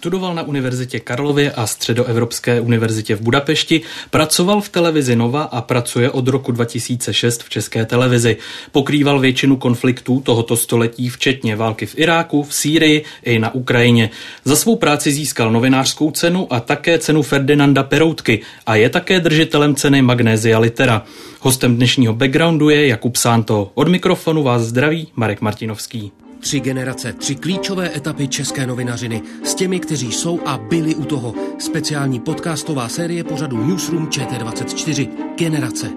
Studoval na Univerzitě Karlově a Středoevropské univerzitě v Budapešti, pracoval v televizi Nova a pracuje od roku 2006 v České televizi. Pokrýval většinu konfliktů tohoto století, včetně války v Iráku, v Sýrii i na Ukrajině. Za svou práci získal novinářskou cenu a také cenu Ferdinanda Peroutky a je také držitelem ceny Magnézia Litera. Hostem dnešního backgroundu je Jakub Santo. Od mikrofonu vás zdraví Marek Martinovský. Tři generace, tři klíčové etapy české novinařiny s těmi, kteří jsou a byli u toho. Speciální podcastová série pořadu Newsroom ČT24. Generace.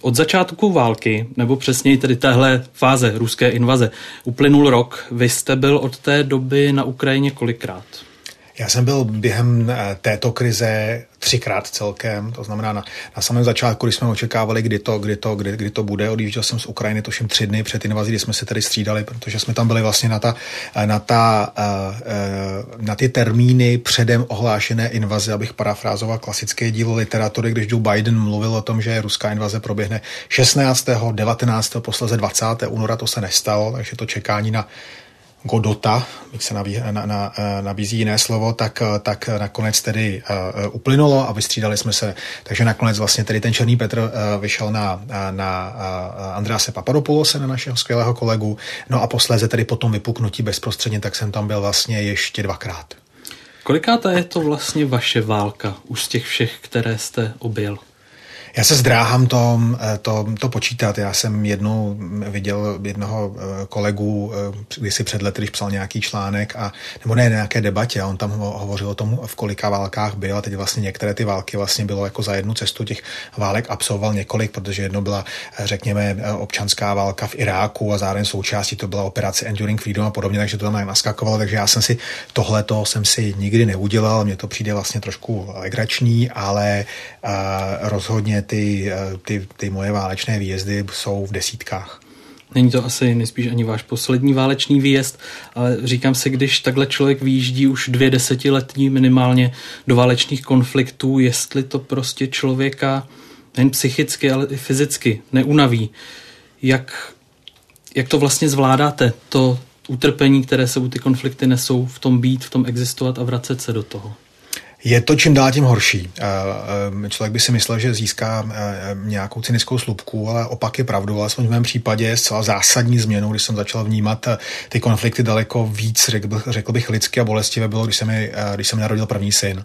Od začátku války, nebo přesněji tedy téhle fáze ruské invaze, uplynul rok. Vy jste byl od té doby na Ukrajině kolikrát? Já jsem byl během eh, této krize třikrát celkem, to znamená na, na samém začátku, když jsme očekávali, kdy to, kdy to, kdy, kdy to bude, odjížděl jsem z Ukrajiny toším tři dny před invazí, kdy jsme se tady střídali, protože jsme tam byli vlastně na, ta, na, ta, eh, eh, na ty termíny předem ohlášené invaze, abych parafrázoval klasické dílo literatury, když Joe Biden mluvil o tom, že ruská invaze proběhne 16., 19., posledně 20. února, to se nestalo, takže to čekání na Godota, bych se nabí, na, na, nabízí jiné slovo, tak, tak nakonec tedy uh, uplynulo a vystřídali jsme se. Takže nakonec vlastně tedy ten Černý Petr uh, vyšel na, na uh, Andrease Papadopoulose, na našeho skvělého kolegu. No a posléze tedy po tom vypuknutí bezprostředně, tak jsem tam byl vlastně ještě dvakrát. Kolikáta je to vlastně vaše válka už z těch všech, které jste objel? Já se zdráhám to, eh, to, to počítat. Já jsem jednou viděl jednoho eh, kolegu, eh, když si před lety, když psal nějaký článek, a, nebo ne nějaké debatě, a on tam hovořil o tom, v kolika válkách byl, a teď vlastně některé ty války vlastně bylo jako za jednu cestu těch válek absolvoval několik, protože jedno byla, řekněme, občanská válka v Iráku a zároveň součástí to byla operace Enduring Freedom a podobně, takže to tam naskakovalo, takže já jsem si tohleto jsem si nikdy neudělal, mně to přijde vlastně trošku legrační, ale rozhodně ty, eh, ty, ty moje válečné výjezdy jsou v desítkách. Není to asi nejspíš ani váš poslední válečný výjezd, ale říkám si, když takhle člověk výjíždí už dvě desetiletí minimálně do válečných konfliktů, jestli to prostě člověka nejen psychicky, ale i fyzicky neunaví. Jak, jak to vlastně zvládáte, to utrpení, které sebou ty konflikty nesou, v tom být, v tom existovat a vracet se do toho? Je to čím dál tím horší. Člověk by si myslel, že získá nějakou cynickou slupku, ale opak je pravdou, alespoň v mém případě zcela zásadní změnou, když jsem začal vnímat ty konflikty daleko víc, řekl bych, řekl bych lidsky a bolestivé bylo, když se mi, když se mi narodil první syn.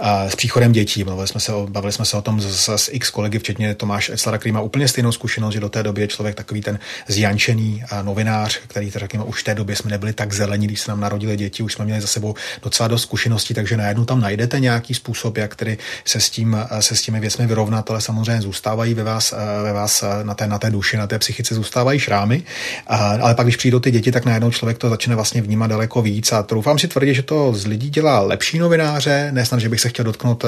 A s příchodem dětí. Bavili jsme se bavili jsme se o tom s, s x kolegy, včetně Tomáš Etzlara, který má úplně stejnou zkušenost, že do té doby je člověk takový ten zjančený novinář, který, řekněme, už v té době jsme nebyli tak zelení, když se nám narodili děti, už jsme měli za sebou docela dost zkušeností, takže najednou tam najdete najdete nějaký způsob, jak tedy se s, tím, se s těmi věcmi vyrovnat, ale samozřejmě zůstávají ve vás, ve vás na, té, na té duši, na té psychice zůstávají šrámy. Ale pak, když přijdou ty děti, tak najednou člověk to začne vlastně vnímat daleko víc. A troufám si tvrdit, že to z lidí dělá lepší novináře. Nesnad, že bych se chtěl dotknout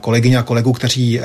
kolegyně a kolegů, kteří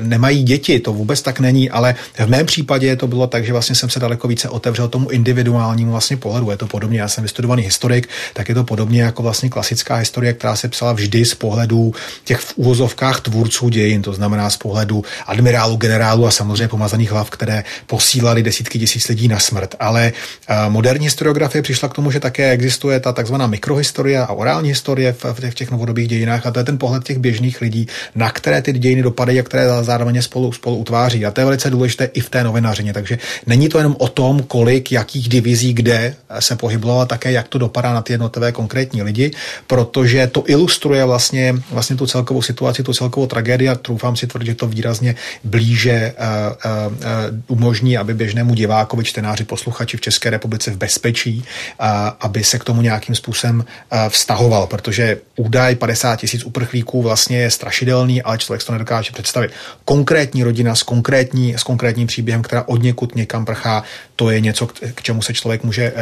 nemají děti. To vůbec tak není, ale v mém případě to bylo tak, že vlastně jsem se daleko více otevřel tomu individuálnímu vlastně pohledu. Je to podobně, já jsem vystudovaný historik, tak je to podobně jako vlastně klasická historie, která se psala vždy z pohledu těch v úvozovkách tvůrců dějin, to znamená z pohledu admirálu, generálu a samozřejmě pomazaných hlav, které posílali desítky tisíc lidí na smrt. Ale eh, moderní historiografie přišla k tomu, že také existuje ta takzvaná mikrohistorie a orální historie v, těch novodobých dějinách a to je ten pohled těch běžných lidí, na které ty dějiny dopadají a které zároveň spolu, spolu utváří. A to je velice důležité i v té novinařině. Takže není to jenom o tom, kolik, jakých divizí, kde se pohyblo, ale také jak to dopadá na ty jednotlivé konkrétní lidi, protože to ilustruje vlastně vlastně, vlastně tu celkovou situaci, tu celkovou tragédii a troufám si tvrdit, že to výrazně blíže uh, uh, umožní, aby běžnému divákovi, čtenáři, posluchači v České republice v bezpečí, uh, aby se k tomu nějakým způsobem vztahoval, protože údaj 50 tisíc uprchlíků vlastně je strašidelný, ale člověk to nedokáže představit. Konkrétní rodina s, konkrétní, s konkrétním příběhem, která od někud někam prchá, to je něco, k čemu se člověk může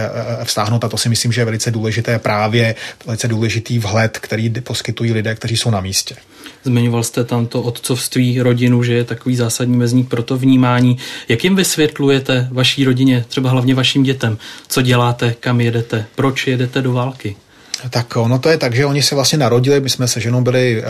vztáhnout a to si myslím, že je velice důležité právě, velice důležitý vhled, který poskytují lidé, kteří jsou na místě. Zmiňoval jste tam to otcovství, rodinu, že je takový zásadní mezník pro to vnímání. Jak jim vysvětlujete vaší rodině, třeba hlavně vašim dětem, co děláte, kam jedete, proč jedete do války? Tak ono to je tak, že oni se vlastně narodili, my jsme se ženou byli uh,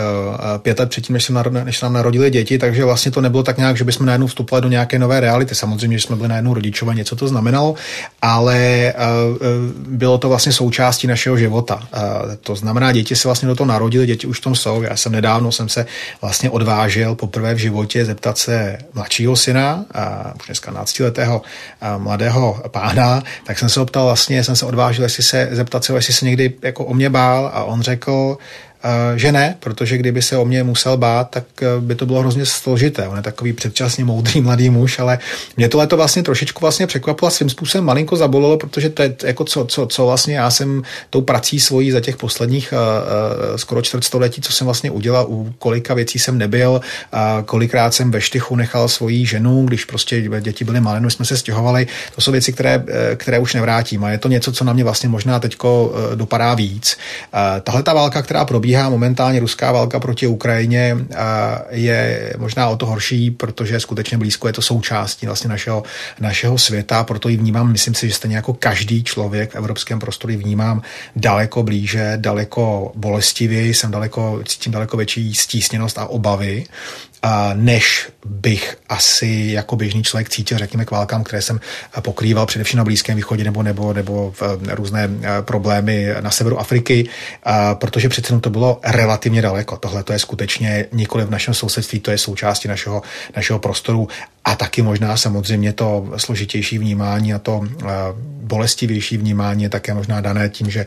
pět let předtím, než se, narod, než nám narodili děti, takže vlastně to nebylo tak nějak, že bychom najednou vstupovali do nějaké nové reality. Samozřejmě, že jsme byli najednou rodičové, něco to znamenalo, ale uh, bylo to vlastně součástí našeho života. Uh, to znamená, děti se vlastně do toho narodili, děti už v tom jsou. Já jsem nedávno jsem se vlastně odvážil poprvé v životě zeptat se mladšího syna, uh, už dneska 12 letého uh, mladého pána, tak jsem se optal vlastně, jsem se odvážil, jestli se zeptat se, jestli se někdy jako jako o mě bál a on řekl, že ne, protože kdyby se o mě musel bát, tak eh, by to bylo hrozně složité. On je takový předčasně moudrý mladý muž, ale mě tohle to vlastně trošičku vlastně překvapilo a svým způsobem malinko zabolilo, protože to je jako co, co, co vlastně já jsem tou prací svojí za těch posledních uh, skoro čtvrtstoletí, co jsem vlastně udělal, u kolika věcí jsem nebyl, uh, kolikrát jsem ve štychu nechal svoji ženu, když prostě děti byly malé, jsme se stěhovali, to jsou věci, které, které už nevrátím a je to něco, co na mě vlastně možná teďko dopadá víc. Uh, tahle ta válka, která probíhá, probíhá momentálně ruská válka proti Ukrajině, je možná o to horší, protože skutečně blízko je to součástí vlastně našeho, našeho světa, proto ji vnímám, myslím si, že stejně jako každý člověk v evropském prostoru vnímám daleko blíže, daleko bolestivěji, jsem daleko, cítím daleko větší stísněnost a obavy než bych asi jako běžný člověk cítil, řekněme, k válkám, které jsem pokrýval především na Blízkém východě nebo, nebo, nebo v různé problémy na severu Afriky, protože přece to bylo relativně daleko. Tohle to je skutečně nikoli v našem sousedství, to je součástí našeho, našeho prostoru a taky možná samozřejmě to složitější vnímání a to bolestivější vnímání je také možná dané tím, že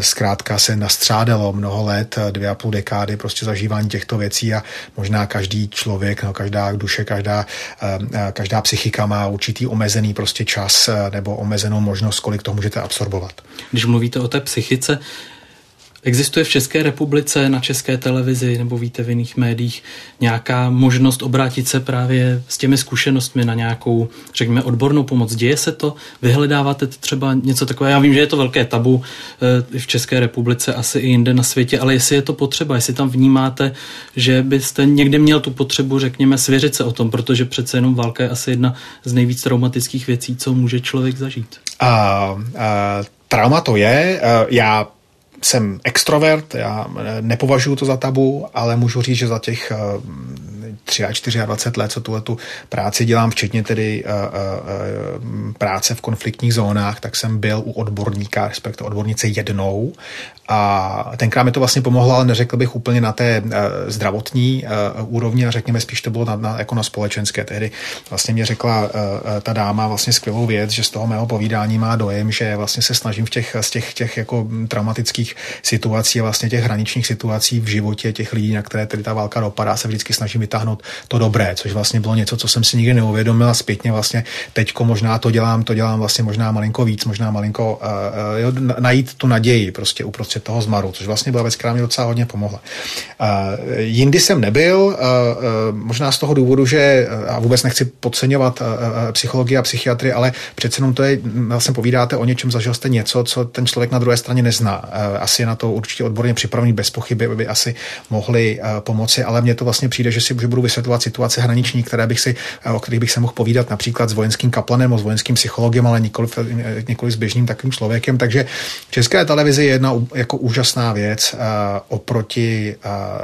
zkrátka se nastřádalo mnoho let, dvě a půl dekády prostě zažívání těchto věcí a možná každý člověk, no, každá duše, každá, eh, eh, každá psychika má určitý omezený prostě čas eh, nebo omezenou možnost, kolik to můžete absorbovat. Když mluvíte o té psychice, Existuje v České republice na české televizi nebo víte v jiných médiích nějaká možnost obrátit se právě s těmi zkušenostmi na nějakou, řekněme, odbornou pomoc? Děje se to? Vyhledáváte třeba něco takové? Já vím, že je to velké tabu eh, v České republice, asi i jinde na světě, ale jestli je to potřeba, jestli tam vnímáte, že byste někde měl tu potřebu, řekněme, svěřit se o tom, protože přece jenom válka je asi jedna z nejvíc traumatických věcí, co může člověk zažít. A, a trauma to je. Já jsem extrovert, já nepovažuji to za tabu, ale můžu říct, že za těch 23 a 20 let, co tuhle tu práci dělám, včetně tedy uh, uh, práce v konfliktních zónách, tak jsem byl u odborníka, respektive odbornice jednou a tenkrát mi to vlastně pomohlo, ale neřekl bych úplně na té zdravotní úrovni a řekněme spíš to bylo na, na, jako na společenské. Tehdy vlastně mě řekla ta dáma vlastně skvělou věc, že z toho mého povídání má dojem, že vlastně se snažím v těch, z těch, těch jako traumatických situací vlastně těch hraničních situací v životě těch lidí, na které tedy ta válka dopadá, se vždycky snažím vytáhnout to dobré, což vlastně bylo něco, co jsem si nikdy neuvědomil a zpětně vlastně teďko možná to dělám, to dělám vlastně možná malinko víc, možná malinko uh, uh, jo, najít tu naději prostě uprostřed toho zmaru, což vlastně byla věc, která mě docela hodně pomohla. Uh, jindy jsem nebyl, uh, uh, možná z toho důvodu, že, a vůbec nechci podceňovat uh, psychologii a psychiatry, ale přece jenom to je, vlastně povídáte o něčem, zažil jste něco, co ten člověk na druhé straně nezná. Uh, asi je na to určitě odborně připravený, bez pochyby by asi mohli uh, pomoci, ale mně to vlastně přijde, že si že budu vysvětlovat situace hraniční, které bych si, o kterých bych se mohl povídat například s vojenským kaplanem, s vojenským psychologem, ale nikoli, nikoli s běžným takovým člověkem. Takže České televizi je jedna jako úžasná věc uh, oproti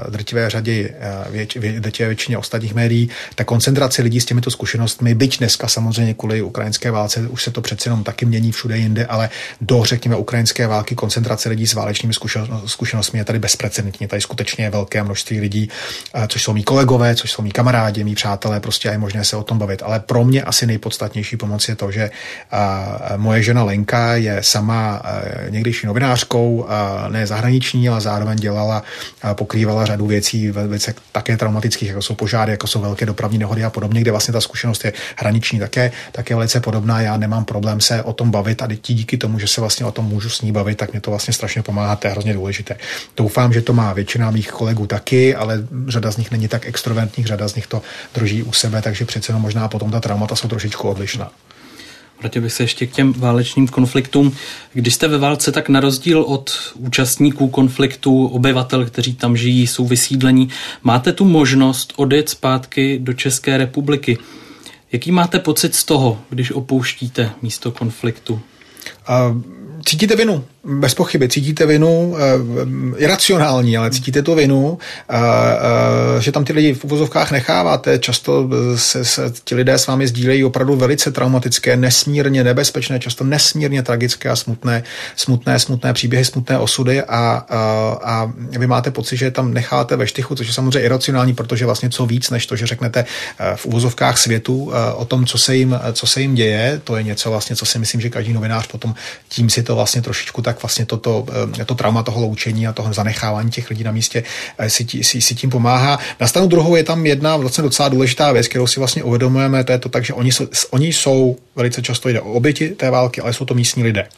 drtivé řadě, věč, většině ostatních médií. Ta koncentrace lidí s těmito zkušenostmi, byť dneska samozřejmě kvůli ukrajinské válce, už se to přece jenom taky mění všude jinde, ale do, řekněme, ukrajinské války koncentrace lidí s válečnými zkušenostmi je tady bezprecedentní. Tady skutečně je velké množství lidí, což jsou mý kolegové, což jsou mý kamarádi, mý přátelé, prostě je možné se o tom bavit. Ale pro mě asi nejpodstatnější pomoc je to, že moje žena Lenka je sama někdejší novinářkou, ne zahraniční, ale zároveň dělala, pokrývala řadu věcí velice také traumatických, jako jsou požáry, jako jsou velké dopravní nehody a podobně, kde vlastně ta zkušenost je hraniční také, také velice podobná. Já nemám problém se o tom bavit a díky tomu, že se vlastně o tom můžu s ní bavit, tak mě to vlastně strašně pomáhá, to je hrozně důležité. Doufám, že to má většina mých kolegů taky, ale řada z nich není tak extrovertních, řada z nich to drží u sebe, takže přece jenom možná potom ta traumata jsou trošičku odlišná. Vrátil bych se ještě k těm válečným konfliktům. Když jste ve válce, tak na rozdíl od účastníků konfliktu, obyvatel, kteří tam žijí, jsou vysídlení, máte tu možnost odjet zpátky do České republiky. Jaký máte pocit z toho, když opouštíte místo konfliktu? Uh, cítíte vinu, bez pochyby. Cítíte vinu, uh, iracionální, ale cítíte tu vinu, uh, uh, že tam ty lidi v uvozovkách necháváte. Často se, se ti lidé s vámi sdílejí opravdu velice traumatické, nesmírně nebezpečné, často nesmírně tragické a smutné, smutné, smutné příběhy, smutné osudy a, a, a vy máte pocit, že tam necháte ve štychu, což je samozřejmě iracionální, protože vlastně co víc, než to, že řeknete v uvozovkách světu o tom, co se jim, co se jim děje, to je něco vlastně, co si myslím, že každý novinář potom tím si to vlastně trošičku tak vlastně toto, eh, to trauma toho loučení a toho zanechávání těch lidí na místě eh, si, si, si tím pomáhá. Na stranu druhou je tam jedna vlastně docela důležitá věc, kterou si vlastně uvědomujeme, to je to tak, že oni jsou, oni jsou velice často jde o oběti té války, ale jsou to místní lidé.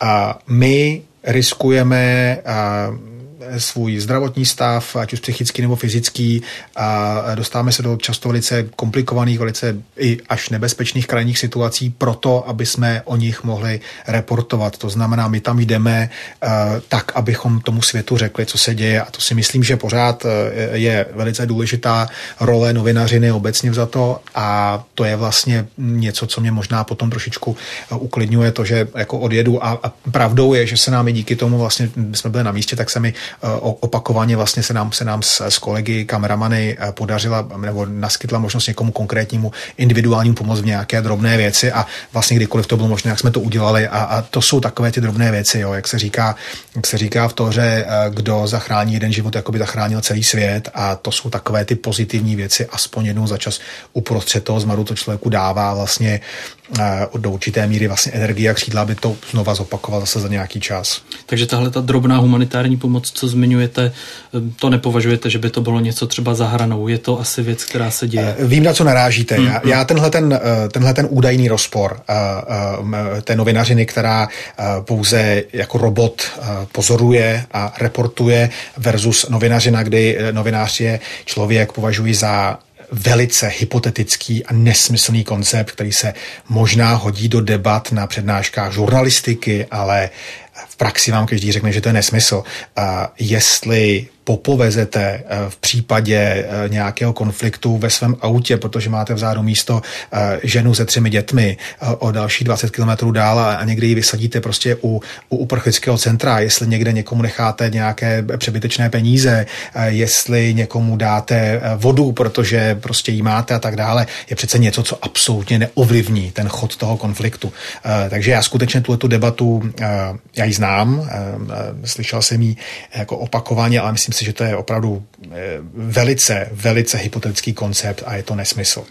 A my riskujeme a svůj zdravotní stav, ať už psychický nebo fyzický, a dostáváme se do často velice komplikovaných, velice i až nebezpečných krajních situací proto, aby jsme o nich mohli reportovat. To znamená, my tam jdeme uh, tak, abychom tomu světu řekli, co se děje. A to si myslím, že pořád uh, je velice důležitá role novinařiny obecně za to. A to je vlastně něco, co mě možná potom trošičku uh, uklidňuje to, že jako odjedu. A, a pravdou je, že se nám i díky tomu vlastně jsme byli na místě, tak se mi opakovaně vlastně se nám, se nám s, s kolegy, kameramany eh, podařila nebo naskytla možnost někomu konkrétnímu individuálnímu pomoct v nějaké drobné věci a vlastně kdykoliv to bylo možné, jak jsme to udělali. A, a to jsou takové ty drobné věci, jo, jak se říká, jak se říká v že eh, kdo zachrání jeden život, jako by zachránil celý svět. A to jsou takové ty pozitivní věci, aspoň jednou za čas uprostřed toho zmaru to člověku dává vlastně do určité míry vlastně energie a křídla, aby to znova zopakoval zase za nějaký čas. Takže tahle ta drobná humanitární pomoc, co zmiňujete, eh, to nepovažujete, že by to bylo něco třeba za hranou. Je to asi věc, která se děje. Eh, vím, na co narážíte. Mm, já, mm. já tenhle, ten, tenhle ten údajný rozpor té novinařiny, která pouze jako robot pozoruje a reportuje versus novinařina, kdy novinář je člověk, považuji za velice hypotetický a nesmyslný koncept, který se možná hodí do debat na přednáškách žurnalistiky, ale v praxi vám každý řekne, že to je nesmysl. A jestli popovezete eh, v případě eh, nějakého konfliktu ve svém autě, protože máte vzadu místo eh, ženu se třemi dětmi o další 20 km dál a někdy ji vysadíte prostě u, u uprchlického centra, jestli někde někomu necháte nějaké přebytečné peníze, jestli někomu dáte vodu, protože prostě jí máte a tak dále, je přece něco, co absolutně neovlivní ten chod toho konfliktu. Takže já skutečně tuto debatu, já ji znám, slyšel jsem ji jako opakovaně, ale myslím si, že to je opravdu eh, velice, velice hypotetický koncept a je to nesmysl.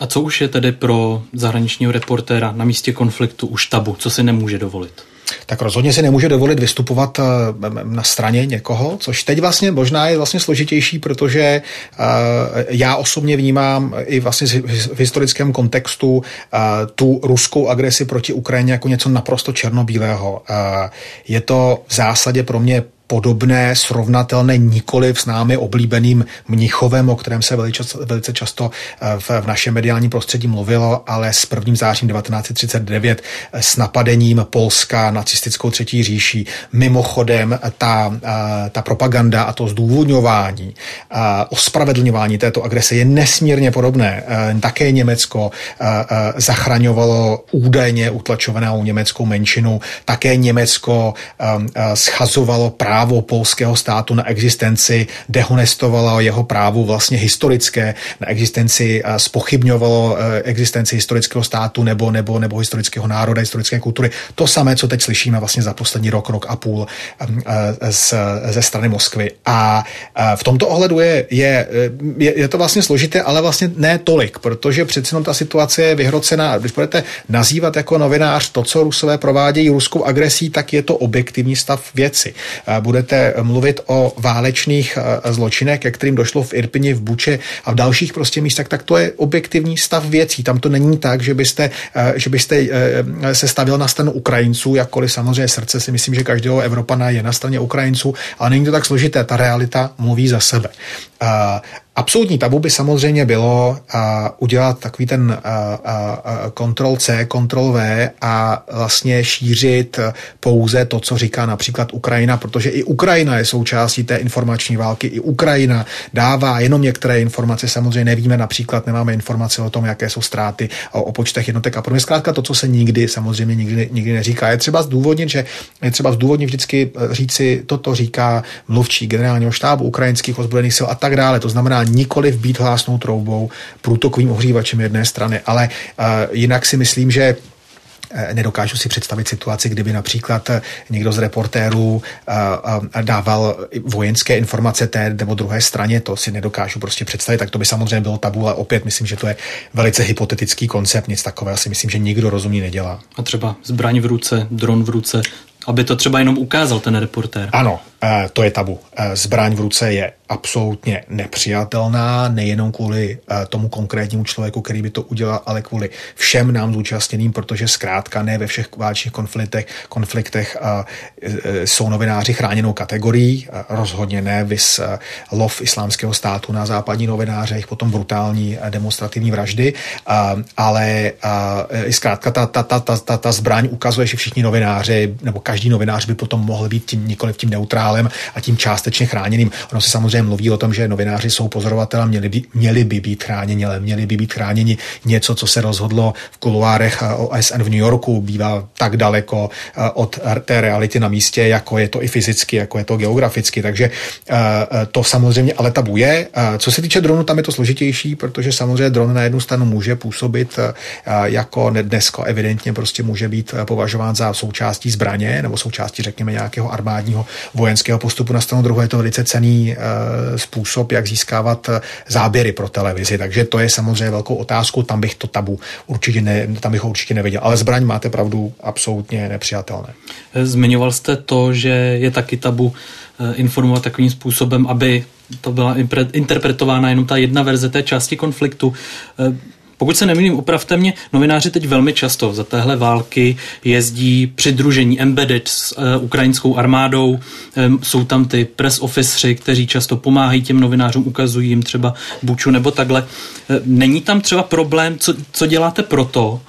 A co už je tedy pro zahraničního reportéra na místě konfliktu už tabu? Co se nemůže dovolit? tak rozhodně si nemůže dovolit vystupovat eh, na straně někoho, což teď vlastně možná je vlastně složitější, protože eh, já osobně vnímám i vlastně v historickém kontextu tu ruskou agresi proti Ukrajině jako něco naprosto černobílého. Je to v zásadě pro mě podobné, srovnatelné nikoli s námi oblíbeným Mnichovem, o kterém se velice, často eh, v, v našem mediálním prostředí mluvilo, ale s 1. zářím 1939 eh, s napadením Polska nacistickou třetí říší. Mimochodem ta, eh, ta propaganda a to zdůvodňování, ospravedlňování této agrese je nesmírně podobné. Také Německo zachraňovalo údajně utlačovanou německou menšinu, také Německo schazovalo právě právo polského státu na existenci, dehonestovalo jeho právo vlastně historické na existenci, spochybňovalo existenci historického státu nebo, nebo, nebo historického národa, historické kultury. To samé, co teď slyšíme vlastně za poslední rok, rok a půl z, ze strany Moskvy. A v tomto ohledu je, je, je, je to vlastně složité, ale vlastně ne tolik, protože přece ta situace je vyhrocená. Když budete nazývat jako novinář to, co Rusové provádějí ruskou agresí, tak je to objektivní stav věci. Budete mluvit o válečných zločinech, ke kterým došlo v Irpini, v Buče a v dalších prostě místech, tak to je objektivní stav věcí. Tam to není tak, že byste, že byste se stavil na stranu Ukrajinců, jakkoliv samozřejmě srdce si myslím, že každého Evropana je na straně Ukrajinců, ale není to tak složité. Ta realita mluví za sebe. Absolutní tabu by samozřejmě bylo uh, udělat takový ten uh, uh, Ctrl C, Ctrl V a vlastně šířit pouze to, co říká například Ukrajina, protože i Ukrajina je součástí té informační války, i Ukrajina dává jenom některé informace, samozřejmě nevíme například, nemáme informace o tom, jaké jsou ztráty, o, o počtech jednotek a podobně. Zkrátka to, co se nikdy samozřejmě nikdy, nikdy neříká. Je třeba zdůvodnit, že je třeba zdůvodnit vždycky říci, toto říká mluvčí generálního štábu ukrajinských ozbrojených sil a tak dále. To znamená nikoli být hlásnou troubou, průtokovým ohřívačem jedné strany, ale uh, jinak si myslím, že eh, Nedokážu si představit situaci, kdyby například eh, někdo z reportérů dával vojenské informace té nebo druhé straně, to si nedokážu prostě představit, tak to by samozřejmě bylo tabu, ale opět myslím, že to je velice hypotetický koncept, nic takového si myslím, že nikdo rozumný nedělá. A třeba zbraň v ruce, dron v ruce, aby to třeba jenom ukázal ten reportér. Ano, to je tabu. Zbraň v ruce je absolutně nepřijatelná, nejenom kvůli eh, tomu konkrétnímu člověku, který by to udělal, ale kvůli všem nám zúčastněným, protože zkrátka ne ve všech válčních konfliktech, konfliktech eh, eh, jsou novináři chráněnou kategorií, rozhodně ne vys lov islámského státu na západní novináře, jich potom brutální demonstrativní vraždy, ale zkrátka ta, ta, ta, ta, ta, ta zbraň ukazuje, že všichni novináři, nebo každý novinář by potom mohl být tím nikoli tím neutrálem a tím částečně chráněným. Ono se samozřejmě mluví o tom, že novináři jsou pozorovatelé, měli by, měli by být chráněni, ale měli by být chráněni něco, co se rozhodlo v kuluárech eh, OSN v New Yorku, bývá tak daleko eh, od té reality na místě, jako je to i fyzicky, jako je to geograficky. Takže eh, to samozřejmě ale tabu je. Co se týče dronu, tam je to složitější, protože samozřejmě dron na jednu stranu může působit jako dneska evidentně prostě může být považován za součástí zbraně nebo součástí, řekněme, nějakého armádního vojenského postupu. Na stranu druhou je to velice cený Eh, způsob, jak získávat eh, záběry pro televizi. Takže to je samozřejmě velkou otázkou, tam bych to tabu určitě ne, tam bych ho určitě neviděl. Ale zbraň máte pravdu absolutně nepřijatelné. Eh, zmiňoval jste to, že je taky tabu informovat takovým způsobem, aby to byla interpretována jenom ta jedna verze té části konfliktu. Pokud se nemýlím, upravte mě, novináři teď velmi často za téhle války jezdí přidružení embedded s uh, ukrajinskou armádou, um, jsou tam ty press officeři, kteří často pomáhají těm novinářům, ukazují jim třeba buču nebo takhle. Uh, není tam třeba problém, co, co děláte proto,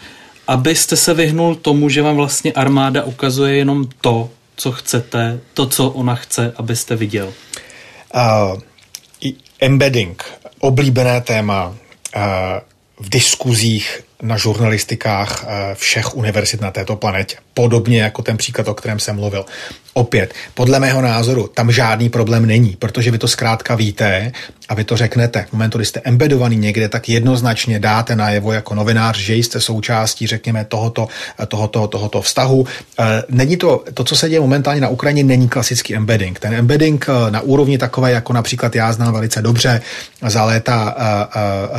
abyste se vyhnul tomu, že vám vlastně armáda ukazuje jenom to, co chcete, to, co ona chce, abyste viděl? Uh, embedding, oblíbené téma. Uh, v diskuzích na žurnalistikách eh, všech univerzit na této planetě. Podobně jako ten příklad, o kterém jsem mluvil. Opět, podle mého názoru, tam žádný problém není, protože vy to zkrátka víte a vy to řeknete. V momentu, kdy jste embedovaný někde, tak jednoznačně dáte najevo jako novinář, že jste součástí, řekněme, tohoto, tohoto, tohoto vztahu. Eh, není to, to, co se děje momentálně na Ukrajině, není klasický embedding. Ten embedding eh, na úrovni takové, jako například já znám velice dobře za léta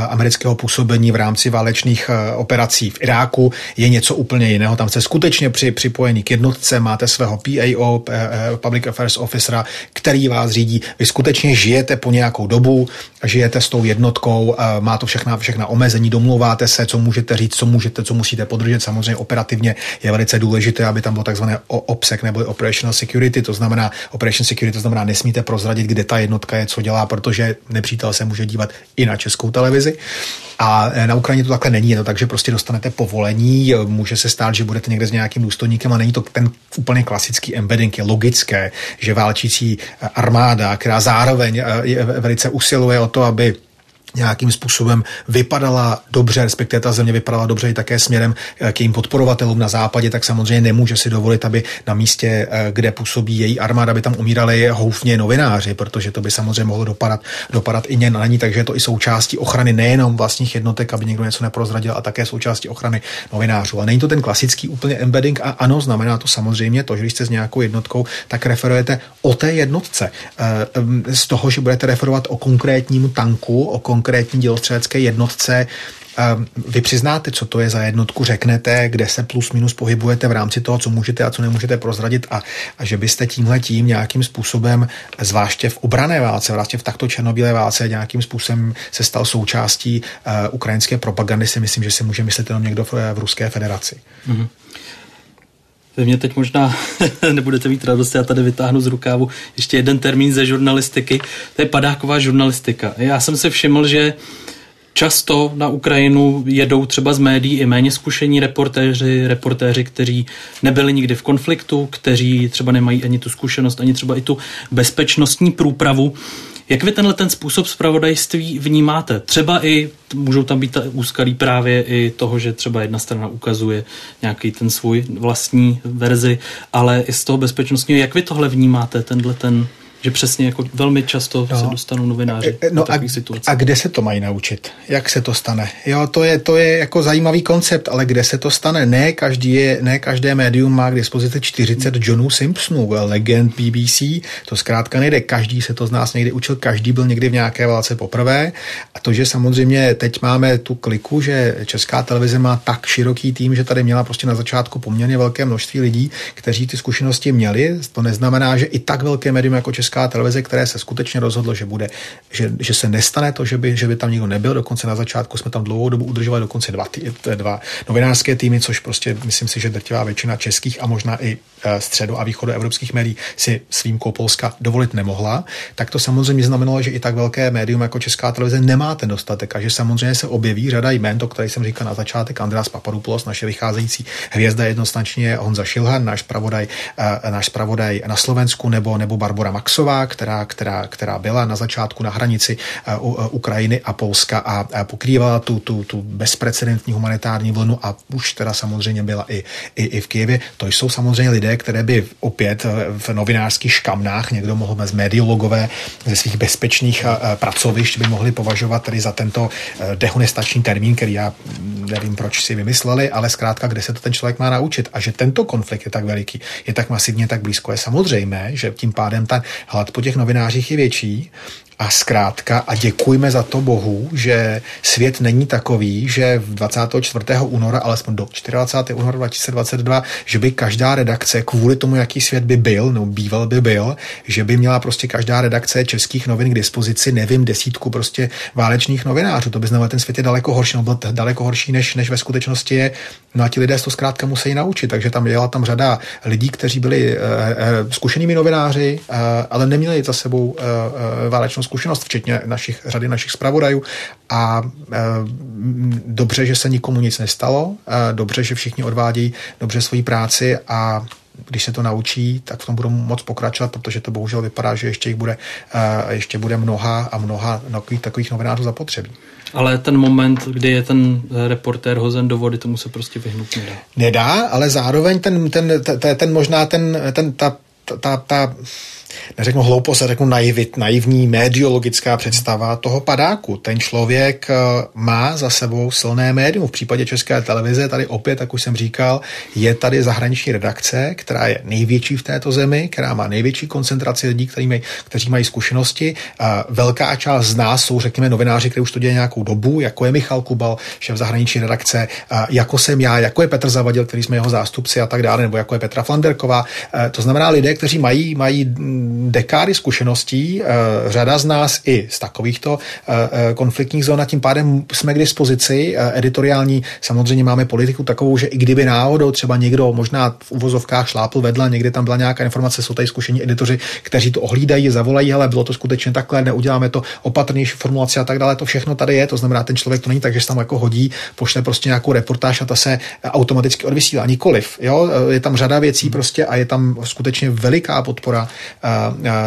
amerického působení v rámci válečných operací v Iráku je něco úplně jiného. Tam jste skutečně při připojení k jednotce, máte svého PAO, Public Affairs Officera, který vás řídí. Vy skutečně žijete po nějakou dobu, žijete s tou jednotkou, má to všechna, všechna omezení, domluváte se, co můžete říct, co můžete, co musíte podržet. Samozřejmě operativně je velice důležité, aby tam bylo takzvané OPSEC nebo Operational Security, to znamená Operation Security, to znamená nesmíte prozradit, kde ta jednotka je, co dělá, protože nepřítel se může dívat i na českou televizi. A na Ukrajině to takhle není, je to tak, že prostě dostanete povolení, může se stát, že budete někde s nějakým důstojníkem a není to ten úplně klasický embedding. Je logické, že válčící armáda, která zároveň eh, velice usiluje o to, aby nějakým způsobem vypadala dobře, respektive ta země vypadala dobře i také směrem eh, k jejím podporovatelům na západě, tak samozřejmě nemůže si dovolit, aby na místě, eh, kde působí její armáda, by tam umírali houfně novináři, protože to by samozřejmě mohlo dopadat, dopadat i na ní, takže je to i součástí ochrany nejenom vlastních jednotek, aby někdo něco neprozradil, a také součástí ochrany novinářů. A není to ten klasický úplně embedding a ano, znamená to samozřejmě to, že když jste s nějakou jednotkou, tak referujete o té jednotce. Eh, z toho, že budete referovat o konkrétním tanku, o konkrétní dělostřelecké jednotce, Ehm, vy přiznáte, co to je za jednotku, řeknete, kde se plus minus pohybujete v rámci toho, co můžete a co nemůžete prozradit a, a že byste tímhle tím nějakým způsobem, zvláště v obrané válce, vlastně v takto černobílé válce, nějakým způsobem se stal součástí uh, ukrajinské propagandy, si myslím, že si může myslet jenom někdo v, v Ruské federaci. Mm-hmm. Vy mě teď možná nebudete mít radost, já tady vytáhnu z rukávu ještě jeden termín ze žurnalistiky, to je padáková žurnalistika. Já jsem si všiml, že Často na Ukrajinu jedou třeba z médií i méně zkušení reportéři, reportéři, kteří nebyli nikdy v konfliktu, kteří třeba nemají ani tu zkušenost, ani třeba i tu bezpečnostní průpravu. Jak vy tenhle ten způsob zpravodajství vnímáte? Třeba i můžou tam být úskalí právě i toho, že třeba jedna strana ukazuje nějaký ten svůj vlastní verzi, ale i z toho bezpečnostního. Jak vy tohle vnímáte, tenhle ten že přesně jako velmi často no. se dostanou novináři e, e, no do takových situací. A kde se to mají naučit? Jak se to stane? Jo, to je, to je jako zajímavý koncept, ale kde se to stane? Ne, každý je, ne každé médium má k dispozici 40 Johnů Simpsonů, legend BBC, to zkrátka nejde. Každý se to z nás někdy učil, každý byl někdy v nějaké válce poprvé. A to, že samozřejmě teď máme tu kliku, že česká televize má tak široký tým, že tady měla prostě na začátku poměrně velké množství lidí, kteří ty zkušenosti měli, to neznamená, že i tak velké médium jako Česká česká televize, které se skutečně rozhodlo, že bude, že, že se nestane to, že by, že by tam nikdo nebyl. Dokonce na začátku jsme tam dlouhou dobu udržovali dokonce dva, tý, dva novinářské týmy, což prostě myslím si, že drtivá většina českých a možná i e, středo- a východu evropských médií si s výjimkou Polska dovolit nemohla, tak to samozřejmě znamenalo, že i tak velké médium jako Česká televize nemá ten dostatek a že samozřejmě se objeví řada jmén, to, který jsem říkal na začátek, Andreas Papadopoulos, naše vycházející hvězda jednoznačně Honza Šilhan, náš pravodaj, e, náš pravodaj na Slovensku, nebo, nebo Barbara Maxová, Maxová, která, která, která byla na začátku na hranici eh, eh, Ukrajiny a Polska a pokrývala tu, tu, tu bezprecedentní humanitární vlnu a už teda samozřejmě byla i, i, i v Kijevě. To jsou samozřejmě lidé, které by opět eh, v novinářských škamnách někdo mohl z médiologové ze svých bezpečných pracovišť by mohli považovat tedy za tento dehonestační termín, který já nevím, proč si vymysleli, ale zkrátka, kde se to ten člověk má naučit. A že tento konflikt je tak veliký, je tak masivně, tak blízko, je samozřejmé, že tím pádem ta hlad po těch novinářích je větší a zkrátka a děkujme za to Bohu, že svět není takový, že v 24. února, alespoň do 24. února 2022, že by každá redakce kvůli tomu, jaký svět by byl, no býval by byl, že by měla prostě každá redakce českých novin k dispozici, nevím, desítku prostě válečných novinářů. To by znamenalo, ten svět je daleko horší, no byl daleko horší, než, než ve skutečnosti je. No a ti lidé to zkrátka musí naučit, takže tam jela tam řada lidí, kteří byli uh, uh, zkušenými novináři, uh, ale neměli za sebou uh, uh, válečnou zkušenost, včetně našich, řady našich zpravodajů. A e, dobře, že se nikomu nic nestalo, e, dobře, že všichni odvádějí dobře svoji práci a když se to naučí, tak v tom budou moc pokračovat, protože to bohužel vypadá, že ještě jich bude, e, ještě bude mnoha a mnoha takových, takových novinářů zapotřebí. Ale ten moment, kdy je ten reportér hozen do vody, tomu se prostě vyhnout nedá. Nedá, ale zároveň ten, ten, ten, ten možná ten, ten, ta, ta, ta, ta neřeknu hloupost, ale řeknu naivit, naivní mediologická představa toho padáku. Ten člověk eh, má za sebou silné médium. V případě České televize tady opět, jak už jsem říkal, je tady zahraniční redakce, která je největší v této zemi, která má největší koncentraci lidí, kteří mají, kteří mají zkušenosti. Velká část z nás jsou, řekněme, novináři, kteří už to dělají nějakou dobu, jako je Michal Kubal, šéf zahraniční redakce, jako jsem já, jako je Petr Zavadil, který jsme jeho zástupci a tak dále, nebo jako je Petra Flanderková. Eh, to znamená lidé, kteří mají, mají dekády zkušeností, eh, řada z nás i z takovýchto eh, eh, konfliktních zón a tím pádem jsme k dispozici editoriální. Samozřejmě máme politiku takovou, že i kdyby náhodou třeba někdo možná v uvozovkách šlápl vedle, někde tam byla nějaká informace, jsou tady zkušení editoři, kteří to ohlídají, zavolají, ale bylo to skutečně takhle, neuděláme to opatrnější formulaci a tak dále. To všechno tady je, to znamená, ten člověk to není tak, že se tam jako hodí, pošle prostě nějakou reportáž a ta se automaticky odvysílá. Nikoliv. Jo? Je tam řada věcí prostě a je tam skutečně veliká podpora,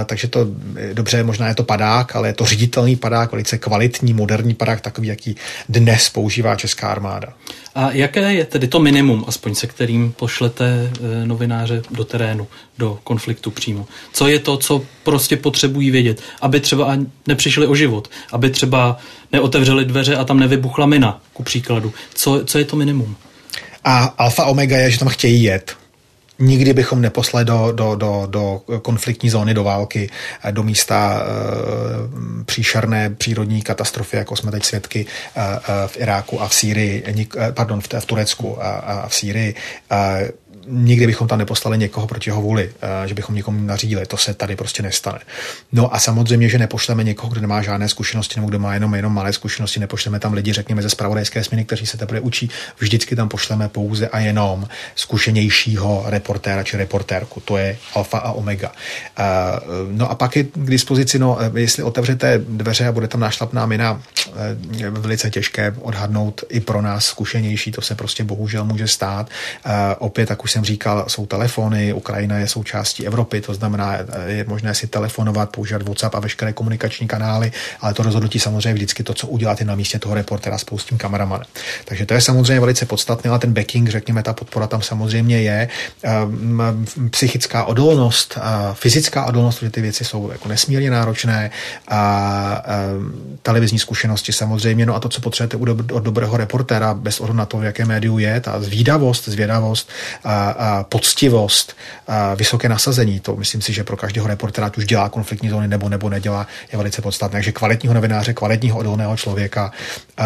takže to dobře, možná je to padák, ale je to ředitelný padák, velice kvalitní, moderní padák, takový, jaký dnes používá česká armáda. A jaké je tedy to minimum, aspoň se kterým pošlete eh, novináře do terénu, do konfliktu přímo? Co je to, co prostě potřebují vědět, aby třeba nepřišli o život, aby třeba neotevřeli dveře a tam nevybuchla mina, ku příkladu. Co, co je to minimum? A alfa omega je, že tam chtějí jet nikdy bychom neposlali do, do, do, do konfliktní zóny, do války, do místa e, příšerné přírodní katastrofy, jako jsme teď svědky e, v Iráku a v Sýrii, pardon, v, v Turecku a, a v Sýrii. E, nikdy bychom tam neposlali někoho proti jeho vůli, eh, že bychom někomu nařídili. To se tady prostě nestane. No a samozřejmě, že nepošleme někoho, kdo nemá žádné zkušenosti nebo kdo má jenom, jenom malé zkušenosti, nepošleme tam lidi, řekněme, ze spravodajské směny, kteří se teprve učí. Vždycky tam pošleme pouze a jenom zkušenějšího reportéra či reportérku. To je alfa a omega. Eh, no a pak je k dispozici, no, eh, jestli otevřete dveře a bude tam nášlapná mina, velice těžké odhadnout i pro nás zkušenější, to se prostě bohužel může stát. Opět, tak už jsem říkal, jsou telefony, Ukrajina je součástí Evropy, to znamená, je možné si telefonovat, používat WhatsApp a veškeré komunikační kanály, ale to rozhodnutí samozřejmě vždycky to, co udělat, je na místě toho reportera s tím kameramanem. Takže to je samozřejmě velice podstatné, ale ten backing, řekněme, ta podpora tam samozřejmě je. Ehm, psychická odolnost, fyzická odolnost, protože ty věci jsou jako nesmírně náročné, a ehm, televizní zkušenosti samozřejmě, no a to, co potřebujete od dobrého reportéra, bez ohledu na to, v jaké médiu je, ta zvídavost, zvědavost, a, a poctivost, a vysoké nasazení. To myslím si, že pro každého reportera, už dělá konfliktní zóny nebo nebo nedělá, je velice podstatné. Takže kvalitního novináře, kvalitního odolného člověka, a,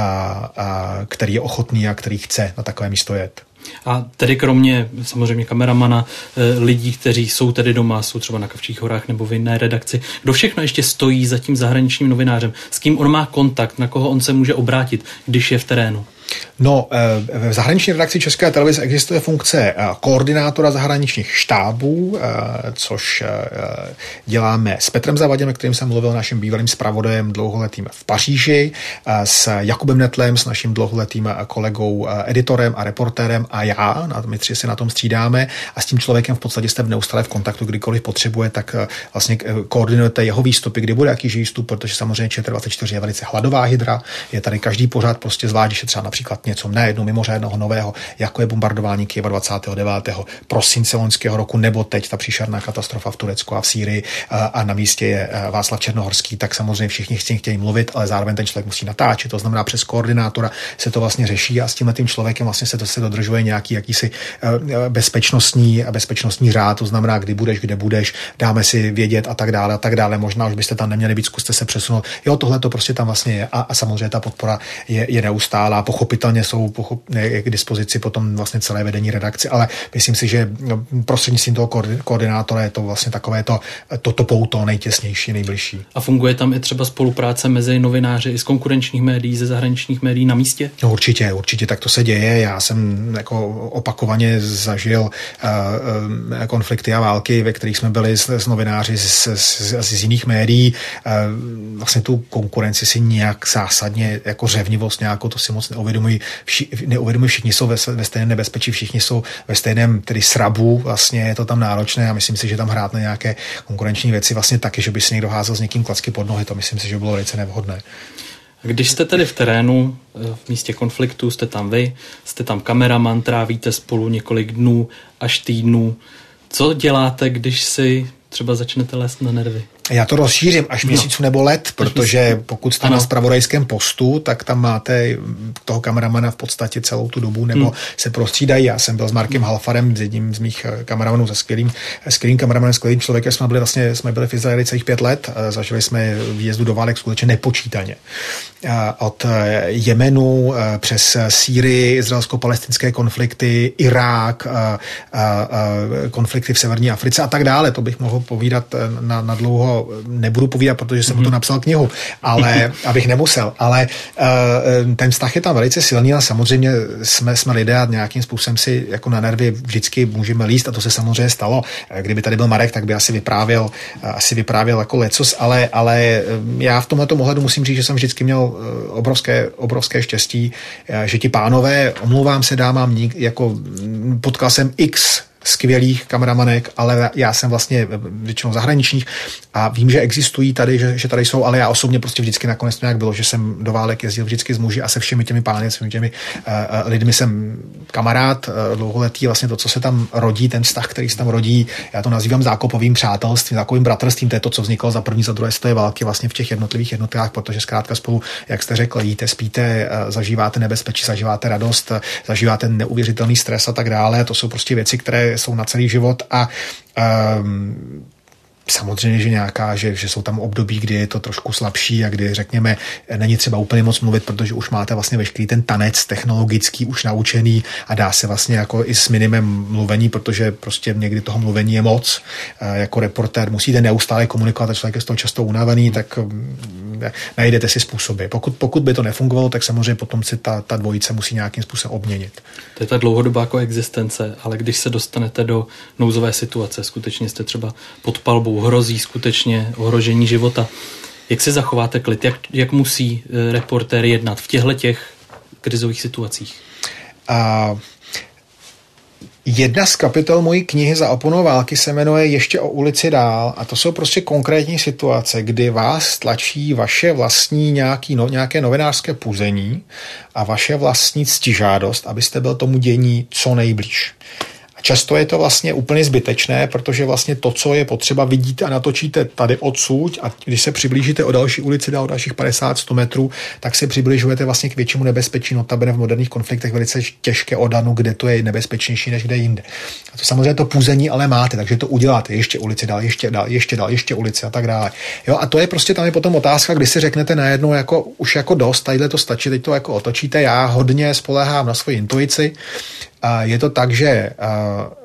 a, který je ochotný a který chce na takové místo jet. A tedy kromě samozřejmě kameramana, eh, lidí, kteří jsou tedy doma, jsou třeba na Kavčích horách nebo v jiné redakci, kdo všechno ještě stojí za tím zahraničním novinářem, s kým on má kontakt, na koho on se může obrátit, když je v terénu? No, eh, v zahraniční redakci České televize existuje funkce eh, koordinátora zahraničních štábů, eh, což děláme s Petrem Zavadem, kterým jsem mluvil, naším bývalým zpravodajem dlouholetým v Paříži, s Jakubem Netlem, s naším dlouholetým kolegou editorem a reportérem a já, my tři si na tom střídáme. A s tím člověkem v podstatě jste v neustále v kontaktu, kdykoliv potřebuje, tak vlastně koordinujete jeho výstupy, kdy bude jaký výstup, protože samozřejmě ČT24 je velice hladová hydra, je tady každý pořád prostě zvlášť, je třeba například něco najednou mimořádného nového, jako je bombardování Kyjeva 29. prosince loňského roku, nebo teď ta příšerná katastrofa v Turecku a v Sýrii a na místě je Václav Černohorský, tak samozřejmě všichni chtějí, chtějí mluvit, ale zároveň ten člověk musí natáčet. To znamená, přes koordinátora se to vlastně řeší a s tím tím člověkem vlastně se to se dodržuje nějaký jakýsi bezpečnostní, bezpečnostní řád, to znamená, kdy budeš, kde budeš, dáme si vědět a tak dále a tak dále. Možná už byste tam neměli být, zkuste se přesunout. Jo, tohle to prostě tam vlastně je a, a samozřejmě ta podpora je, je neustálá. Pochopitelně jsou pochop, k dispozici potom vlastně celé vedení redakce, ale myslím si, že no, prostřednictvím toho koordinátora je to vlastně takové to, to, to pouto nejtěsnější, nejbližší. A funguje tam i třeba spolupráce mezi novináři i z konkurenčních médií, ze zahraničních médií na místě? No určitě, určitě tak to se děje. Já jsem jako opakovaně zažil uh, uh, konflikty a války, ve kterých jsme byli s, s novináři z, z, z, z jiných médií. Uh, vlastně tu konkurenci si nějak zásadně jako řevnivost nějakou to si moc neuvědomují vši, neuvědomují, všichni jsou ve, ve stejném nebezpečí, všichni jsou ve stejném tedy srabu, vlastně je to tam náročné a myslím si, že tam hrát na nějaké konkurenční věci vlastně taky, že by si někdo házel s někým klacky pod nohy, to myslím si, že bylo velice nevhodné. Když jste tedy v terénu, eh, v místě konfliktu, jste tam vy, jste tam kameraman, trávíte spolu několik dnů až týdnů. Co děláte, když si třeba začnete lézt na nervy? Já to rozšířím až měsíců nebo let, protože pokud jste ano. na spravodajském postu, tak tam máte toho kameramana v podstatě celou tu dobu, nebo hmm. se prostřídají. Já jsem byl s Markem hmm. Halfarem, s jedním z mých eh, kameramanů, se skvělým, skvělým kameramanem, skvělým člověkem. Jsme byli vlastně jsme byli v Izraeli celých pět let, zažili jsme výjezdu do válek skutečně nepočítaně. Od eh, Jemenu eh, přes Sýrii, izraelsko-palestinské konflikty, Irák, konflikty v severní Africe a tak dále. To bych mohl povídat na, na dlouho nebudu povídat, protože jsem mm-hmm. to mhm. napsal knihu, ale abych nemusel. Ale uh, ten vztah je tam velice silný a samozřejmě jsme, jsme lidé a nějakým způsobem si jako na nervy vždycky můžeme líst a to se samozřejmě stalo. Eh, kdyby tady byl Marek, tak by asi vyprávěl, asi vyprávěl jako lecos, ale, ale já v tomhle ohledu musím říct, že jsem vždycky měl obrovské, obrovské štěstí, že ti pánové, omlouvám se dámám, jako potkal jsem x skvělých kameramanek, ale já jsem vlastně většinou zahraničních a vím, že existují tady, že, že tady jsou, ale já osobně prostě vždycky nakonec to nějak bylo, že jsem do válek jezdil vždycky s muži a se všemi těmi pány, s těmi uh, lidmi jsem kamarád uh, dlouholetý, vlastně to, co se tam rodí, ten vztah, který se tam rodí, já to nazývám zákopovým přátelstvím, takovým bratrstvím, to je to, co vzniklo za první, za druhé světové války vlastně v těch jednotlivých jednotkách, protože zkrátka spolu, jak jste řekl, jíte, spíte, zažíváte nebezpečí, zažíváte radost, zažíváte neuvěřitelný stres a tak dále. To jsou prostě věci, které jsou na celý život a um, Samozřejmě, že nějaká, že, že jsou tam období, kdy je to trošku slabší a kdy, řekněme, není třeba úplně moc mluvit, protože už máte vlastně veškerý ten tanec technologický už naučený a dá se vlastně jako i s minimem mluvení, protože prostě někdy toho mluvení je moc. Jako reportér musíte neustále komunikovat a člověk je z toho často unavený, tak mm, najdete si způsoby. Pokud, pokud by to nefungovalo, tak samozřejmě potom si ta, ta dvojice musí nějakým způsobem obměnit. To je ta dlouhodobá koexistence, ale když se dostanete do nouzové situace, skutečně jste třeba pod palbou hrozí skutečně ohrožení života. Jak se zachováte klid? Jak, jak musí eh, reportér jednat v těchto těch krizových situacích? A Jedna z kapitol mojí knihy za oponou války se jmenuje Ještě o ulici dál a to jsou prostě konkrétní situace, kdy vás tlačí vaše vlastní nějaký, no, nějaké novinářské půzení a vaše vlastní ctižádost, abyste byl tomu dění co nejblíž. Často je to vlastně úplně zbytečné, protože vlastně to, co je potřeba, vidíte a natočíte tady odsud a když se přiblížíte o další ulici, dál o dalších 50-100 metrů, tak se přibližujete vlastně k většímu nebezpečí, notabene v moderních konfliktech velice těžké odanu, kde to je nebezpečnější než kde jinde. A to samozřejmě to půzení ale máte, takže to uděláte ještě ulici dál, ještě dál, ještě dál, ještě ulici a tak dále. Jo, a to je prostě tam je potom otázka, kdy si řeknete najednou jako už jako dost, tadyhle to stačí, teď to jako otočíte. Já hodně spolehám na svoji intuici, je to tak, že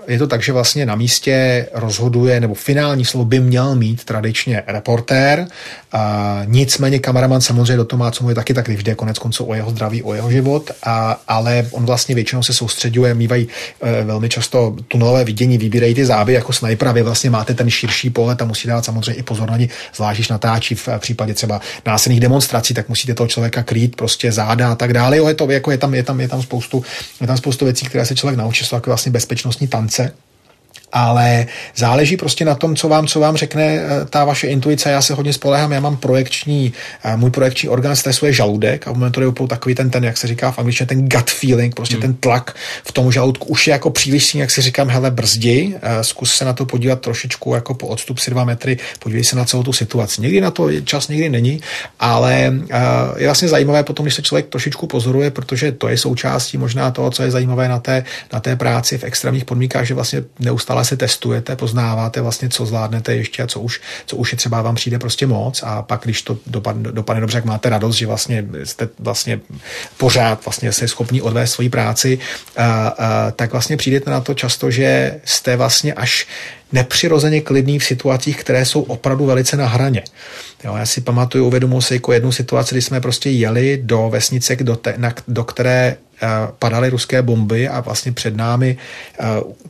je to tak, že vlastně na místě rozhoduje, nebo finální slovo by měl mít tradičně reportér, a nicméně kameraman samozřejmě do toho má, co mu je taky tak vždy konec konců o jeho zdraví, o jeho život, a, ale on vlastně většinou se soustředuje, mývají e, velmi často tunelové vidění, vybírají ty záběry jako snajper a vy vlastně máte ten širší pohled a musí dát samozřejmě i pozor na ně, zvlášť když natáčí v případě třeba násilných demonstrací, tak musíte toho člověka krýt, prostě záda a tak dále. Jo, je, to, jako je, tam, je, tam, je, tam spoustu, je tam spoustu věcí, které se člověk naučí, jsou jako vlastně bezpečnostní mindset. Ale záleží prostě na tom, co vám, co vám řekne eh, ta vaše intuice. Já se hodně spolehám, já mám projekční, eh, můj projekční orgán stresuje žaludek a v momentu je opravdu takový ten, ten, jak se říká v angličtině, ten gut feeling, prostě hmm. ten tlak v tom žaludku už je jako příliš, jak si říkám, hele, brzdi, eh, zkus se na to podívat trošičku jako po odstup si dva metry, podívej se na celou tu situaci. Někdy na to čas, někdy není, ale je vlastně zajímavé potom, když se člověk trošičku pozoruje, protože to je součástí možná toho, co je zajímavé na té, na té práci v extrémních podmínkách, že vlastně neustále neustále se testujete, poznáváte vlastně, co zvládnete ještě a co už, co už je třeba vám přijde prostě moc a pak, když to dopadne, dopadne dobře, jak máte radost, že vlastně jste vlastně pořád vlastně se schopni odvést svoji práci, a, a, tak vlastně přijdete na to často, že jste vlastně až nepřirozeně klidný v situacích, které jsou opravdu velice na hraně. Jo, já si pamatuju, uvědomuji si jako jednu situaci, kdy jsme prostě jeli do vesnice, do, te, na, do které padaly ruské bomby a vlastně před námi eh,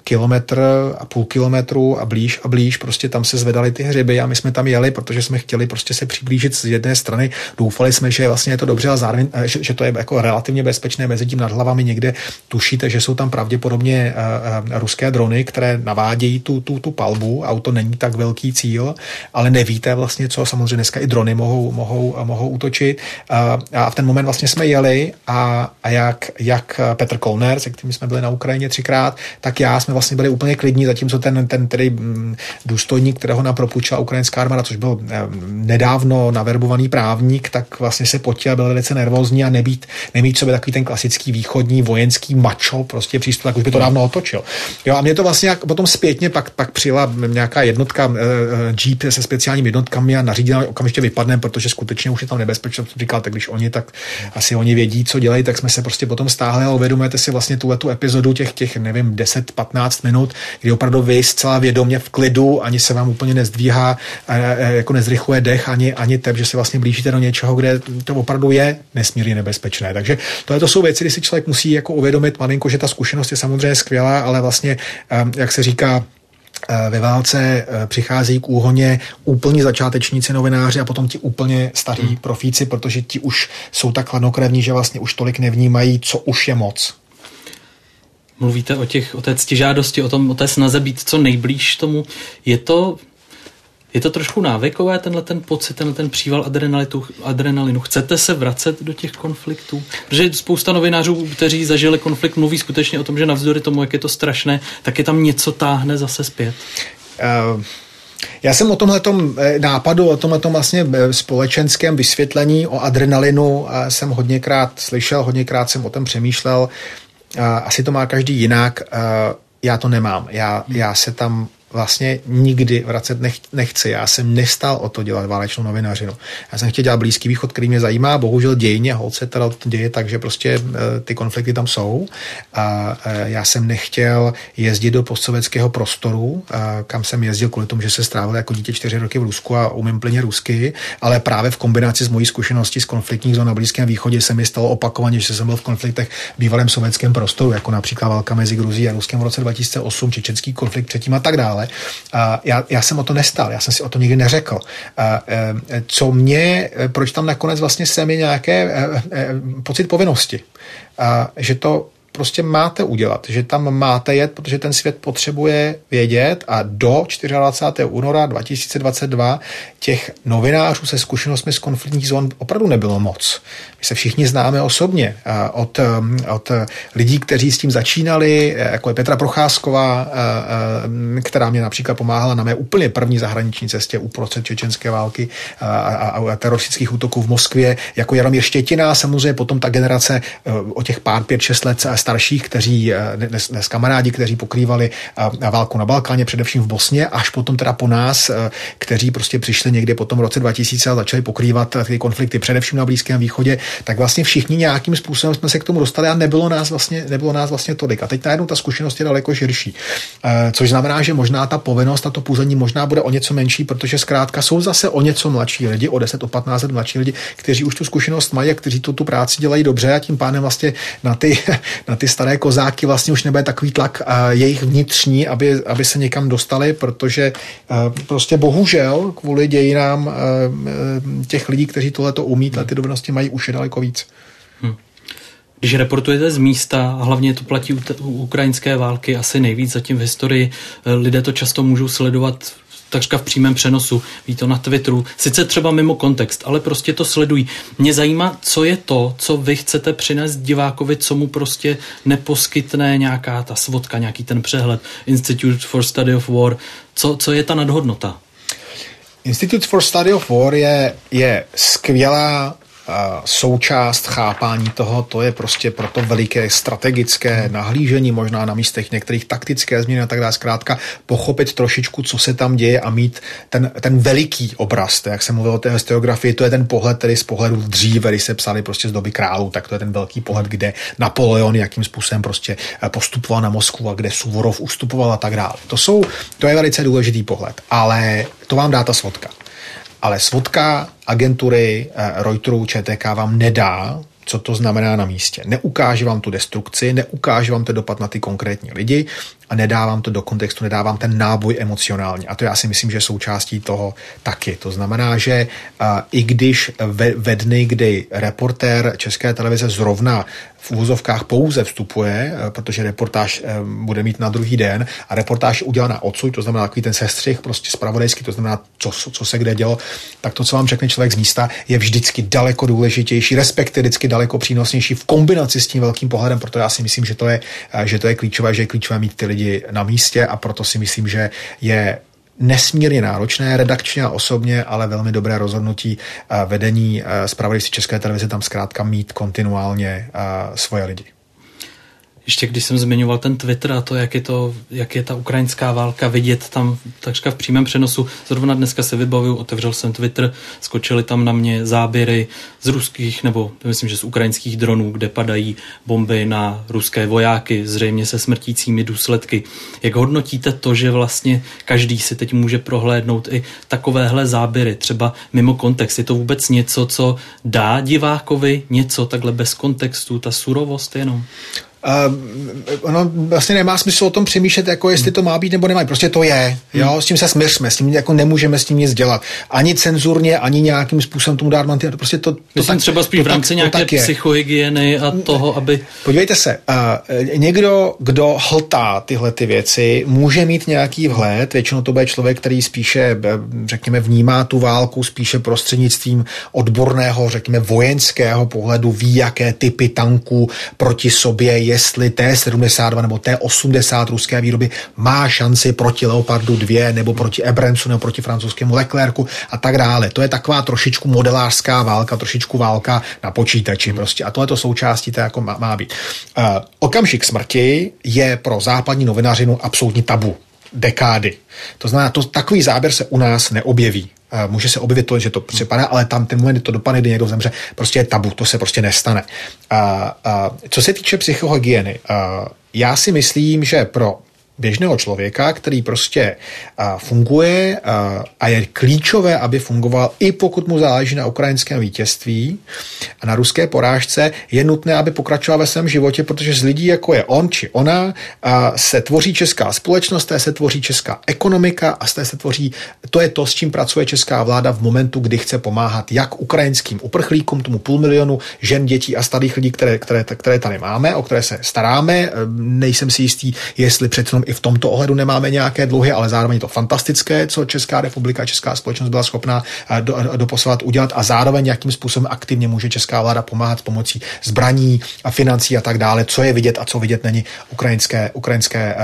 kilometr a půl kilometru a blíž a blíž prostě tam se zvedaly ty hřiby a my jsme tam jeli, protože jsme chtěli prostě se přiblížit z jedné strany. Doufali jsme, že vlastně je to dobře, ale zároveň, eh, že, že to je jako relativně bezpečné mezi tím nad hlavami někde tušíte, že jsou tam pravděpodobně ruské drony, které navádějí tu, tu, tu palbu. Auto není tak velký cíl, ale nevíte vlastně, co samozřejmě dneska i drony mohou, mohou, mohou útočit. A v ten moment vlastně jsme jeli a, a jak jak Petr Kolner, se kterým jsme byli na Ukrajině třikrát, tak já jsme vlastně byli úplně klidní, zatímco ten, ten tedy mm, důstojník, kterého nám propůjčila ukrajinská armáda, což byl eh, nedávno naverbovaný právník, tak vlastně se potil, byl velice nervózní a nebýt, nemít sobě takový ten klasický východní vojenský mačo, prostě přístup, tak už by to dávno otočil. Jo, a mě to vlastně jak potom zpětně pak, pak přijela nějaká jednotka, uh, Jeep se speciálními jednotkami a nařídila, okamžitě vypadne, protože skutečně už je tam nebezpečí. Říkal, tak když oni, tak asi oni vědí, co dělají, tak jsme se prostě potom stáhli a uvědomujete si vlastně tuhle tu epizodu těch, těch nevím, 10-15 minut, kdy opravdu vy zcela vědomě v klidu, ani se vám úplně nezdvíhá, jako nezrychluje dech, ani, ani tep, že se vlastně blížíte do něčeho, kde to opravdu je nesmírně nebezpečné. Takže tohle to jsou věci, kdy si člověk musí jako uvědomit malinko, že ta zkušenost je samozřejmě skvělá, ale vlastně, jak se říká, ve válce eh, přichází k úhoně úplně začátečníci novináři a potom ti úplně starí hmm. profíci, protože ti už jsou tak chladnokrevní, že vlastně už tolik nevnímají, co už je moc. Mluvíte o, těch, o té ctižádosti, o, tom, o té snaze být co nejblíž tomu. Je to, je to trošku návykové, tenhle ten pocit, tenhle ten příval adrenalitu, adrenalinu. Chcete se vracet do těch konfliktů? Protože spousta novinářů, kteří zažili konflikt, mluví skutečně o tom, že navzdory tomu, jak je to strašné, tak je tam něco táhne zase zpět. Uh... Já jsem o tomhle eh, nápadu, o tomhle vlastně eh, společenském vysvětlení o adrenalinu jsem hodněkrát slyšel, hodněkrát jsem o tom přemýšlel. Asi to má každý jinak. Já to nemám. Já, já se tam vlastně nikdy vracet nech, nechci. Já jsem nestal o to dělat válečnou novinařinu. Já jsem chtěl dělat Blízký východ, který mě zajímá. Bohužel dějně holce teda děje tak, že prostě e, ty konflikty tam jsou. A e, já jsem nechtěl jezdit do postsovětského prostoru, kam jsem jezdil kvůli tomu, že se strávil jako dítě čtyři roky v Rusku a umím plně rusky, ale právě v kombinaci s mojí zkušeností z konfliktních zón na Blízkém východě se mi stalo opakovaně, že jsem byl v konfliktech v bývalém sovětském prostoru, jako například válka mezi Gruzí a Ruskem v roce 2008, čečenský konflikt předtím a tak dále dále. A já, já jsem o to nestal, já jsem si o to nikdy neřekl. A, e, co mě, e, proč tam nakonec vlastně se mi nějaké e, pocit povinnosti, a, že to prostě máte udělat, že tam máte jet, protože ten svět potřebuje vědět a do 24. února 2022 těch novinářů se zkušenostmi z konfliktních zón opravdu nebylo moc. My se všichni známe osobně od, od lidí, kteří s tím začínali, jako je Petra Procházková, která mě například pomáhala na mé úplně první zahraniční cestě uprostřed čečenské války a, a, a teroristických útoků v Moskvě, jako Jaromír Štětina, samozřejmě potom ta generace o těch pár, pět, šest let starších, kteří dnes, dnes kamarádi, kteří pokrývali válku na Balkáně, především v Bosně, až potom teda po nás, kteří prostě přišli někdy po tom roce 2000 a začali pokrývat ty konflikty především na Blízkém východě, tak vlastně všichni nějakým způsobem jsme se k tomu dostali a nebylo nás vlastně, nebylo nás vlastně tolik. A teď najednou ta zkušenost je daleko širší. E, což znamená, že možná ta povinnost a to půzení možná bude o něco menší, protože zkrátka jsou zase o něco mladší lidi, o 10, o 15 let mladší lidi, kteří už tu zkušenost mají a kteří tu, tu práci dělají dobře a tím pádem vlastně na ty, na ty staré kozáky vlastně už nebude takový tlak e, jejich vnitřní, aby, aby se někam dostali, protože e, prostě bohužel kvůli dějinám těch lidí, kteří tohle to umí, ty dovednosti mají už daleko víc. Hmm. Když reportujete z místa, a hlavně to platí u, u ukrajinské války asi nejvíc zatím v historii, eh, lidé to často můžou sledovat takřka v přímém přenosu, ví to na Twitteru, sice třeba mimo kontext, ale prostě to sledují. Mě zajímá, co je to, co vy chcete přinést divákovi, co mu prostě neposkytne nějaká ta svodka, nějaký ten přehled, Institute for Study of War, co, co je ta nadhodnota? Institute for Study of War je, je skvělá součást chápání toho, to je prostě proto veliké strategické nahlížení, možná na místech některých taktické změny a tak dále. Zkrátka pochopit trošičku, co se tam děje a mít ten, ten veliký obraz. To, jak jsem mluvil o té historiografii, to je ten pohled, tedy z pohledu dříve, když se psali prostě z doby králů, tak to je ten velký pohled, kde Napoleon jakým způsobem prostě eh, postupoval na Moskvu a kde Suvorov ustupoval a tak dále. To, jsou, to je velice důležitý pohled, ale to vám dá ta svodka. Ale svodka agentury eh, Reuterů ČTK vám nedá co to znamená na místě. Neukáže vám tu destrukci, neukáže vám to dopad na ty konkrétní lidi a nedávám to do kontextu, nedávám ten náboj emocionální. A to já si myslím, že součástí toho taky. To znamená, že i když ve, ve dny, kdy reportér České televize zrovna v úvozovkách pouze vstupuje, uh, protože reportáž uh, bude mít na druhý den a reportáž udělaná odsud, to znamená takový ten sestřih, prostě spravodajský, to znamená, co, co se kde dělo, tak to, co vám řekne člověk z místa, je vždycky daleko důležitější, respektive vždycky daleko přínosnější v kombinaci s tím velkým pohledem, proto já si myslím, že to je, že to je klíčové, že je klíčové mít ty lidi lidi na místě a proto si myslím, že je nesmírně náročné, redakčně a osobně, ale velmi dobré rozhodnutí eh, vedení zpravodajství eh, České televize tam zkrátka mít kontinuálně eh, svoje lidi. Ještě když jsem zmiňoval ten Twitter a to, jak je, to, jak je ta ukrajinská válka vidět tam takřka v přímém přenosu. Zrovna dneska se vybavuju, otevřel jsem Twitter, skočily tam na mě záběry z ruských, nebo myslím, že z ukrajinských dronů, kde padají bomby na ruské vojáky, zřejmě se smrtícími důsledky. Jak hodnotíte to, že vlastně každý si teď může prohlédnout i takovéhle záběry, třeba mimo kontext? Je to vůbec něco, co dá divákovi něco takhle bez kontextu, ta surovost jenom? Uh, ono vlastně nemá smysl o tom přemýšlet, jako jestli to má být nebo nemá. Prostě to je. Jo? Hmm. S tím se smířme, s tím jako nemůžeme s tím nic dělat. Ani cenzurně, ani nějakým způsobem tomu dát mantinel. Prostě to, to Myslím tak, třeba spíš v rámci nějaké psychohygieny a toho, aby... Podívejte se, uh, někdo, kdo hltá tyhle ty věci, může mít nějaký vhled, většinou to bude člověk, který spíše, řekněme, vnímá tu válku spíše prostřednictvím odborného, řekněme, vojenského pohledu, ví, jaké typy tanků proti sobě jestli T-72 nebo T-80 ruské výroby má šanci proti Leopardu 2 nebo proti Ebrencu nebo proti francouzskému Leclercu a tak dále. To je taková trošičku modelářská válka, trošičku válka na počítači prostě a tohle to součástí to jako má, má být. Uh, okamžik smrti je pro západní novinařinu absolutní tabu dekády. To znamená, to, takový záběr se u nás neobjeví. Může se objevit to, že to připadá, ale tam ten moment, kdy to dopadne, kdy někdo zemře, prostě je tabu, to se prostě nestane. A, a, co se týče psychohygieny, a, já si myslím, že pro běžného člověka, který prostě funguje a je klíčové, aby fungoval, i pokud mu záleží na ukrajinském vítězství a na ruské porážce, je nutné, aby pokračoval ve svém životě, protože z lidí, jako je on či ona, se tvoří česká společnost, té se tvoří česká ekonomika a z té se tvoří, to je to, s čím pracuje česká vláda v momentu, kdy chce pomáhat jak ukrajinským uprchlíkům, tomu půl milionu žen, dětí a starých lidí, které, které, které tady máme, o které se staráme. Nejsem si jistý, jestli přece i v tomto ohledu nemáme nějaké dluhy, ale zároveň je to fantastické, co Česká republika, Česká společnost byla schopná eh, do, doposovat udělat a zároveň jakým způsobem aktivně může česká vláda pomáhat pomocí zbraní a financí a tak dále, co je vidět a co vidět není ukrajinské, ukrajinské uh,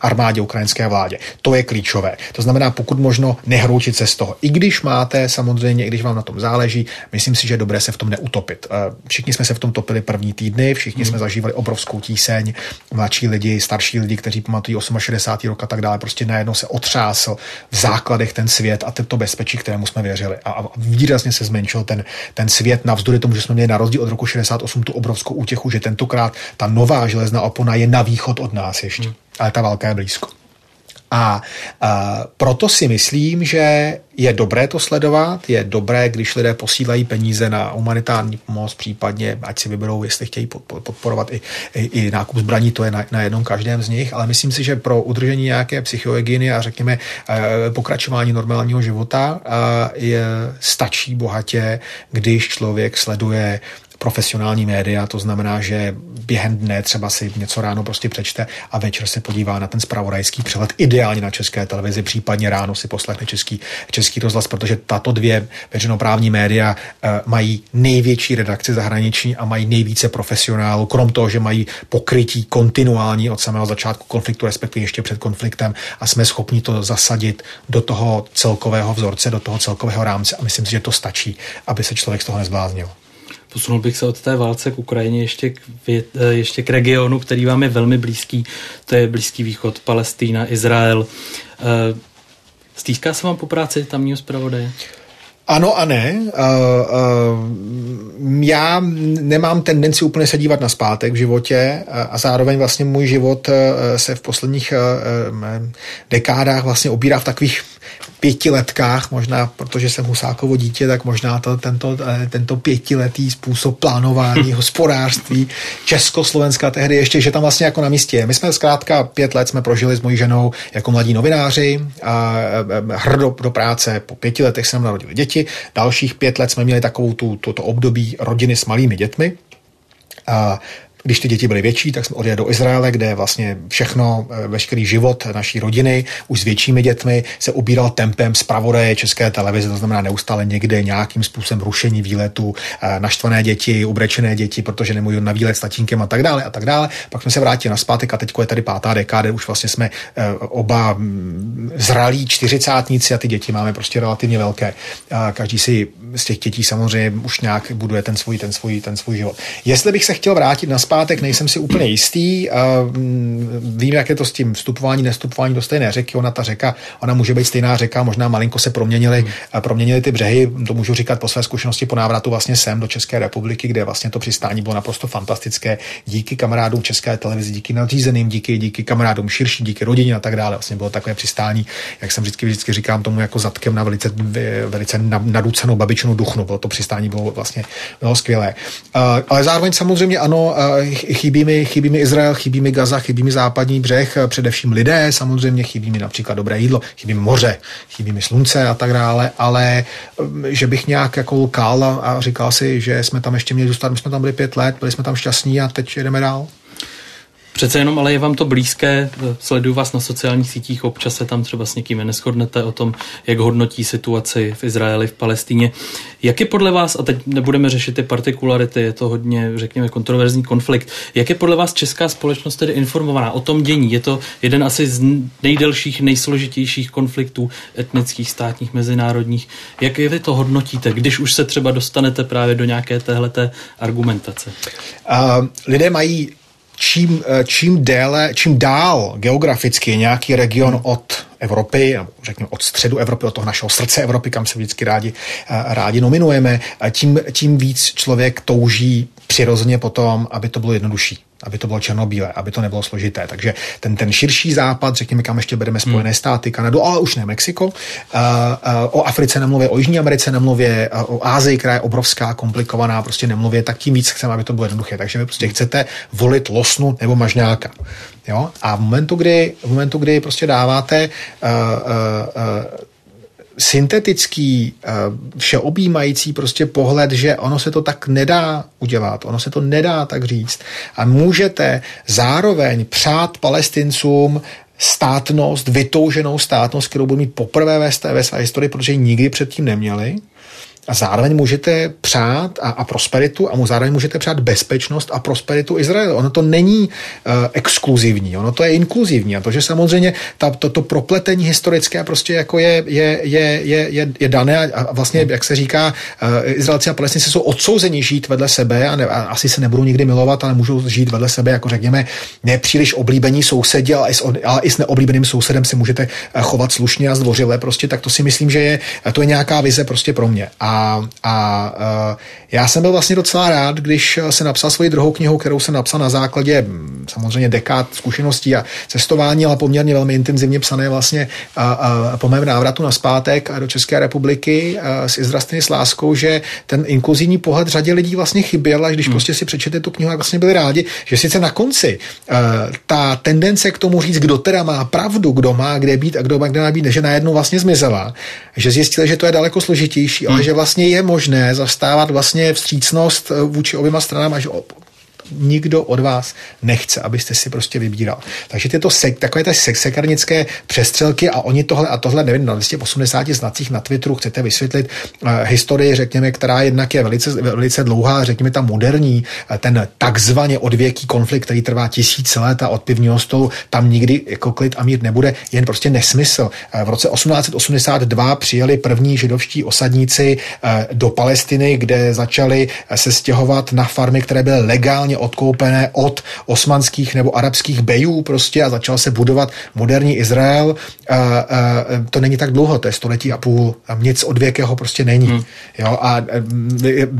armádě, ukrajinské vládě. To je klíčové. To znamená, pokud možno nehroučit se z toho. I když máte, samozřejmě, i když vám na tom záleží, myslím si, že je dobré se v tom neutopit. Všichni jsme se v tom topili první týdny, všichni hmm. jsme zažívali obrovskou tíseň, mladší lidi, starší lidi, kteří pamatují 68. rok a tak dále, prostě najednou se otřásl v základech ten svět a to bezpečí, kterému jsme věřili. A, a výrazně se zmenšil ten, ten svět, navzdory tomu, že jsme měli na rozdíl od roku 68 tu obrovskou útěchu, že tentokrát ta nová železná opona je na východ od nás ještě. Hmm. Ale ta válka je blízko. A, a proto si myslím, že je dobré to sledovat, je dobré, když lidé posílají peníze na humanitární pomoc, případně ať si vyberou, jestli chtějí podporovat i, i, i nákup zbraní, to je na, na jednom každém z nich, ale myslím si, že pro udržení nějaké psychohygieny a řekněme eh, pokračování normálního života eh, je, stačí bohatě, když člověk sleduje profesionální média, to znamená, že během dne třeba si něco ráno prostě přečte a večer se podívá na ten spravodajský přehled, ideálně na české televizi, případně ráno si poslechne český, český rozhlas, protože tato dvě veřejnoprávní média uh, mají největší redakci zahraniční a mají nejvíce profesionálů, krom toho, že mají pokrytí kontinuální od samého začátku konfliktu, respektive ještě před konfliktem a jsme schopni to zasadit do toho celkového vzorce, do toho celkového rámce a myslím si, že to stačí, aby se člověk z toho nezbláznil. Posunul bych se od té válce k Ukrajině ještě k, eh, ještě k regionu, který vám je velmi blízký. To je Blízký východ, Palestína, Izrael. Eh, stýská se vám po práci tamního zpravodaje? Ano a ne. Uh, uh, já nemám tendenci úplně se dívat na zpátek v životě a zároveň vlastně můj život se v posledních dekádách vlastně obírá v takových pětiletkách, možná protože jsem Husákovo dítě, tak možná to, tento, eh, tento pětiletý způsob plánování hospodářství Československa tehdy ještě, že tam vlastně jako na místě. My jsme zkrátka pět let jsme prožili s mojí ženou jako mladí novináři a eh, hrdo do práce. Po pěti letech se nám narodili děti. Dalších pět let jsme měli takovou tu, to, to období rodiny s malými dětmi. A když ty děti byly větší, tak jsme odjeli do Izraele, kde vlastně všechno, eh, veškerý život naší rodiny, už s většími dětmi, se ubíral tempem zpravodaje České televize, to znamená neustále někde nějakým způsobem rušení výletu, eh, naštvané děti, ubrečené děti, protože nemůžou na výlet s tatínkem a tak dále a tak dále. Pak jsme se vrátili na zpátek a teď je tady pátá dekáda, už vlastně jsme eh, oba mm, zralí čtyřicátníci a ty děti máme prostě relativně velké. Každý si z těch dětí samozřejmě už nějak buduje ten svůj, ten svůj, ten svůj život. Jestli bych se chtěl vrátit na zpátek, zpátek, nejsem si úplně jistý. Mm, vím, jak je to s tím vstupování, nestupování do stejné řeky. Ona ta řeka, ona může být stejná řeka, možná malinko se proměnily, hmm. proměnily ty břehy. To můžu říkat po své zkušenosti po návratu vlastně sem do České republiky, kde vlastně to přistání bylo naprosto fantastické. Díky kamarádům České televizi, díky nadřízeným, díky, díky kamarádům širší, díky rodině a tak dále. Vlastně bylo takové přistání, jak jsem vždycky, vždycky říkám tomu jako zadkem na velice, velice naducenou babičinu většinu duchnu. Bylo to přistání bylo vlastně bylo skvělé. Ale zároveň samozřejmě ano, chybí mi, chybí mi Izrael, chybí mi Gaza, chybí mi západní břeh, především lidé, samozřejmě chybí mi například dobré jídlo, chybí mi moře, chybí mi slunce a tak dále, ale že bych nějak jako lkal a říkal si, že jsme tam ještě měli zůstat, my jsme tam byli pět let, byli jsme tam šťastní a teď jdeme dál. Přece jenom, ale je vám to blízké, sleduju vás na sociálních sítích, občas se tam třeba s někým neschodnete o tom, jak hodnotí situaci v Izraeli, v Palestíně. Jak je podle vás, a teď nebudeme řešit ty partikularity, je to hodně, řekněme, kontroverzní konflikt, jak je podle vás česká společnost tedy informovaná o tom dění? Je to jeden asi z nejdelších, nejsložitějších konfliktů etnických, státních, mezinárodních. Jak je vy to hodnotíte, když už se třeba dostanete právě do nějaké téhleté argumentace? Uh, lidé mají čím, eh, čím déle, čím dál geograficky nějaký region od Evropy, řekněme od středu Evropy, od toho našeho srdce Evropy, kam se vždycky rádi, eh, rádi nominujeme, tím, tím víc člověk touží přirozeně potom, aby to bylo jednodušší aby to bylo černobílé, aby to nebylo složité. Takže ten, ten širší západ, řekněme, kam ještě bereme Spojené hmm. státy, Kanadu, ale už ne Mexiko. Uh, uh, o Africe nemluvě, o Jižní Americe nemluvě, uh, o Ázii, která je obrovská, komplikovaná, prostě nemluvě, tak tím víc chceme, aby to bylo jednoduché. Takže vy prostě chcete volit losnu nebo mažňáka. Jo? A v momentu, kdy, v momentu, kdy prostě dáváte uh, uh, uh, syntetický, eh, všeobjímající prostě pohled, že ono se to tak nedá udělat, ono se to nedá tak říct. A můžete zároveň přát palestincům státnost, vytouženou státnost, kterou budou mít poprvé ve, své historii, protože nikdy předtím neměli, a zároveň můžete přát a, a prosperitu a mu zároveň můžete přát bezpečnost a prosperitu Izraele. Ono to není uh, exkluzivní, ono to je inkluzivní a to, že samozřejmě ta, to, to propletení historické prostě jako je, je, je, je, je, je dané a vlastně, jak se říká, uh, Izraelci a Palestinci jsou odsouzeni žít vedle sebe a, ne, a asi se nebudou nikdy milovat, ale můžou žít vedle sebe, jako řekněme, nepříliš oblíbení sousedi, ale i s, ale i s neoblíbeným sousedem si můžete eh, chovat slušně a zdvořile, prostě tak to si myslím, že je, to je nějaká vize prostě pro mě. A a, a já jsem byl vlastně docela rád, když se napsal svoji druhou knihu, kterou jsem napsal na základě hm, samozřejmě dekád zkušeností a cestování, ale poměrně velmi intenzivně psané vlastně a, a po mém návratu na zpátek do České republiky a, s Izrastiny s láskou, že ten inkluzivní pohled řadě lidí vlastně chyběl, až když hmm. prostě si přečete tu knihu, tak vlastně byli rádi, že sice na konci a, ta tendence k tomu říct, kdo teda má pravdu, kdo má kde být a kdo má kde má být, že najednou vlastně zmizela, že zjistili, že to je daleko složitější, ale hmm. že vlastně vlastně je možné zastávat vlastně vstřícnost eh, vůči oběma stranám a že nikdo od vás nechce, abyste si prostě vybíral. Takže tyto sek, takové ty sek, sekarnické přestřelky a oni tohle a tohle, nevím, na 280 znacích na Twitteru chcete vysvětlit uh, historii, řekněme, která jednak je velice, velice dlouhá, řekněme ta moderní, uh, ten takzvaně odvěký konflikt, který trvá tisíce let a od pivního stolu, tam nikdy jako klid a mír nebude, jen prostě nesmysl. Uh, v roce 1882 přijeli první židovští osadníci uh, do Palestiny, kde začali se stěhovat na farmy, které byly legálně vlastně odkoupené od osmanských nebo arabských bejů prostě a začal se budovat moderní Izrael. A, a, to není tak dlouho, to je století a půl. A nic odvěkého prostě není. Hmm. Jo, a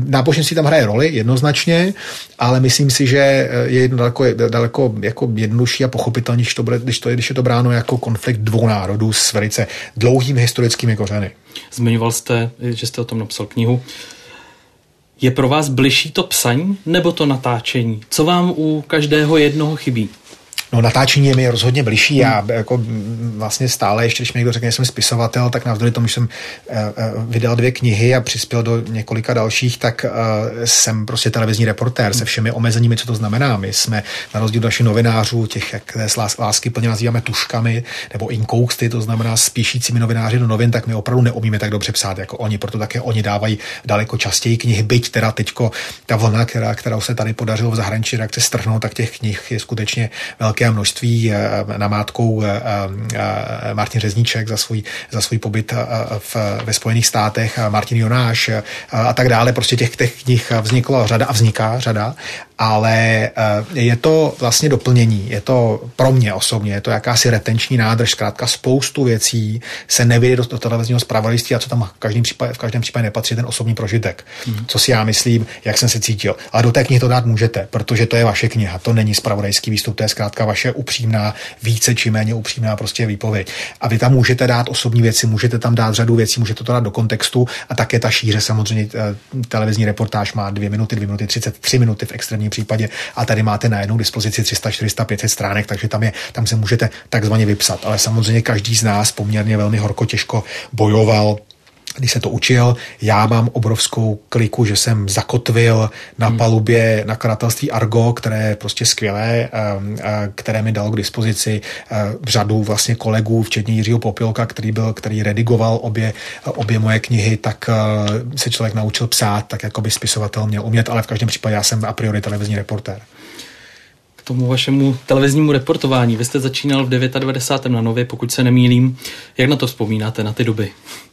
náboženství tam hraje roli jednoznačně, ale myslím si, že je daleko, daleko jako jednodušší a pochopitelnější, když, to bude, když, to, když je to bráno jako konflikt dvou národů s velice dlouhými historickými kořeny. Zmiňoval jste, že jste o tom napsal knihu. Je pro vás bližší to psaní nebo to natáčení? Co vám u každého jednoho chybí? No natáčení je mi rozhodně bližší. Já hmm. jako vlastně stále, ještě když mi někdo řekne, že jsem spisovatel, tak navzdory tomu, že jsem uh, vydal dvě knihy a přispěl do několika dalších, tak uh, jsem prostě televizní reportér se všemi omezeními, co to znamená. My jsme na rozdíl od našich novinářů, těch, jak z lásky plně nazýváme tuškami nebo inkousty, to znamená spíšícími novináři do novin, tak my opravdu neumíme tak dobře psát jako oni, proto také oni dávají daleko častěji knihy, byť teda teďko ta vlna, která, kterou se tady podařilo v zahraničí reakce strhnout, tak těch knih je skutečně velké velké množství eh, namátkou eh, eh, Martin Řezníček za svůj, za svůj pobyt v, ve Spojených státech, Martin Jonáš a tak dále. Prostě těch, těch knih vzniklo řada a vzniká řada ale je to vlastně doplnění, je to pro mě osobně, je to jakási retenční nádrž, zkrátka spoustu věcí se nevyjde do, do televizního zpravodajství a co tam v každém případě, v každém případě nepatří ten osobní prožitek. Hmm. Co si já myslím, jak jsem se cítil. Ale do té knihy to dát můžete, protože to je vaše kniha, to není zpravodajský výstup, to je zkrátka vaše upřímná, více či méně upřímná prostě výpověď. A vy tam můžete dát osobní věci, můžete tam dát řadu věcí, můžete to dát do kontextu a také ta šíře samozřejmě eh, televizní reportáž má dvě minuty, dvě minuty, 33 minuty v extrémním případě a tady máte na jednu dispozici 300, 400, 500 stránek, takže tam, je, tam se můžete takzvaně vypsat. Ale samozřejmě každý z nás poměrně velmi horko těžko bojoval když se to učil. Já mám obrovskou kliku, že jsem zakotvil na hmm. palubě nakladatelství Argo, které je prostě skvělé, ehm, které mi dalo k dispozici ehm, řadu vlastně kolegů, včetně Jiřího Popilka, který byl, který redigoval obě, obě moje knihy, tak ehm, se člověk naučil psát, tak jako by spisovatel měl umět, ale v každém případě já jsem a priori televizní reportér tomu vašemu televiznímu reportování. Vy jste začínal v 99. na Nově, pokud se nemýlím. Jak na to vzpomínáte, na ty doby?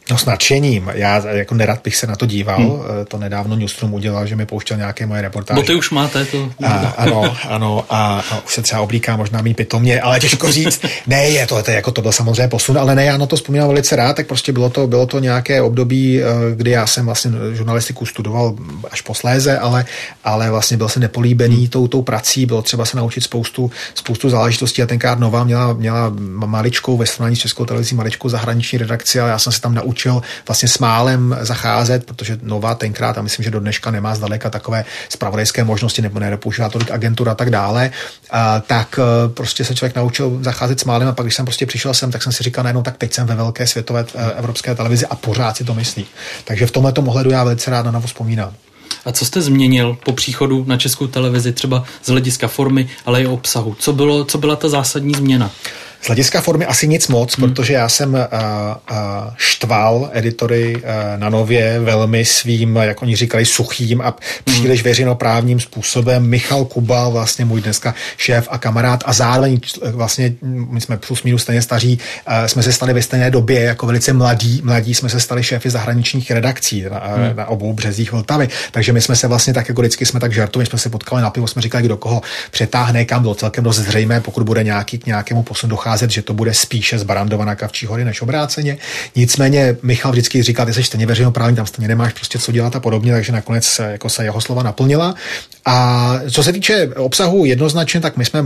No s nadšením. Já jako nerad bych se na to díval. Hmm. Eh, to nedávno Newsroom udělal, že mi pouštěl nějaké moje reportáže. Bo ty už máte to. A, ano, ano. A, a, už se třeba oblíká možná mý pitomně, ale těžko říct. ne, je to, to, jako to byl samozřejmě posun, ale ne, já na to vzpomínám velice rád, tak prostě bylo to, bylo to nějaké období, eh, kdy já jsem vlastně žurnalistiku studoval až posléze, ale, ale vlastně byl jsem nepolíbený hmm. tou, tou prací, bylo třeba se naučit spoustu, spoustu záležitostí a tenkrát Nová měla, měla maličkou ve srovnání s Českou televizí maličkou zahraniční redakci, ale já jsem se tam naučil naučil vlastně s málem zacházet, protože Nova tenkrát, a myslím, že do dneška nemá zdaleka takové spravodajské možnosti, nebo nepoužívá tolik agentur a tak dále, a, tak e, prostě se člověk naučil zacházet s málem a pak, když jsem prostě přišel sem, tak jsem si říkal najednou, tak teď jsem ve velké světové e, evropské televizi a pořád si to myslí. Takže v tomhle ohledu já velice rád na Novo vzpomínám. A co jste změnil po příchodu na českou televizi, třeba z hlediska formy, ale i obsahu? Co, bylo, co byla ta zásadní změna? Z hlediska formy asi nic moc, hmm. protože já jsem uh, uh, štval editory uh, na nově velmi svým, jak oni říkali, suchým a příliš hmm. veřejnoprávním způsobem. Michal Kuba, vlastně můj dneska šéf a kamarád a zároveň vlastně my jsme plus minus stejně staří, uh, jsme se stali ve stejné době jako velice mladí, mladí jsme se stali šéfy zahraničních redakcí na, hmm. na obou březích Vltavy. Takže my jsme se vlastně tak jako vždycky jsme tak žartovali, jsme se potkali na pivo, jsme říkali, kdo koho přetáhne, kam bylo celkem dost zřejmé, pokud bude nějaký k nějakému posunu docházet vycházet, že to bude spíše z Barandova Kavčí hory než obráceně. Nicméně Michal vždycky říkal, ty jsi stejně veřejnoprávní, tam stejně nemáš prostě co dělat a podobně, takže nakonec se, jako se jeho slova naplnila. A co se týče obsahu jednoznačně, tak my jsme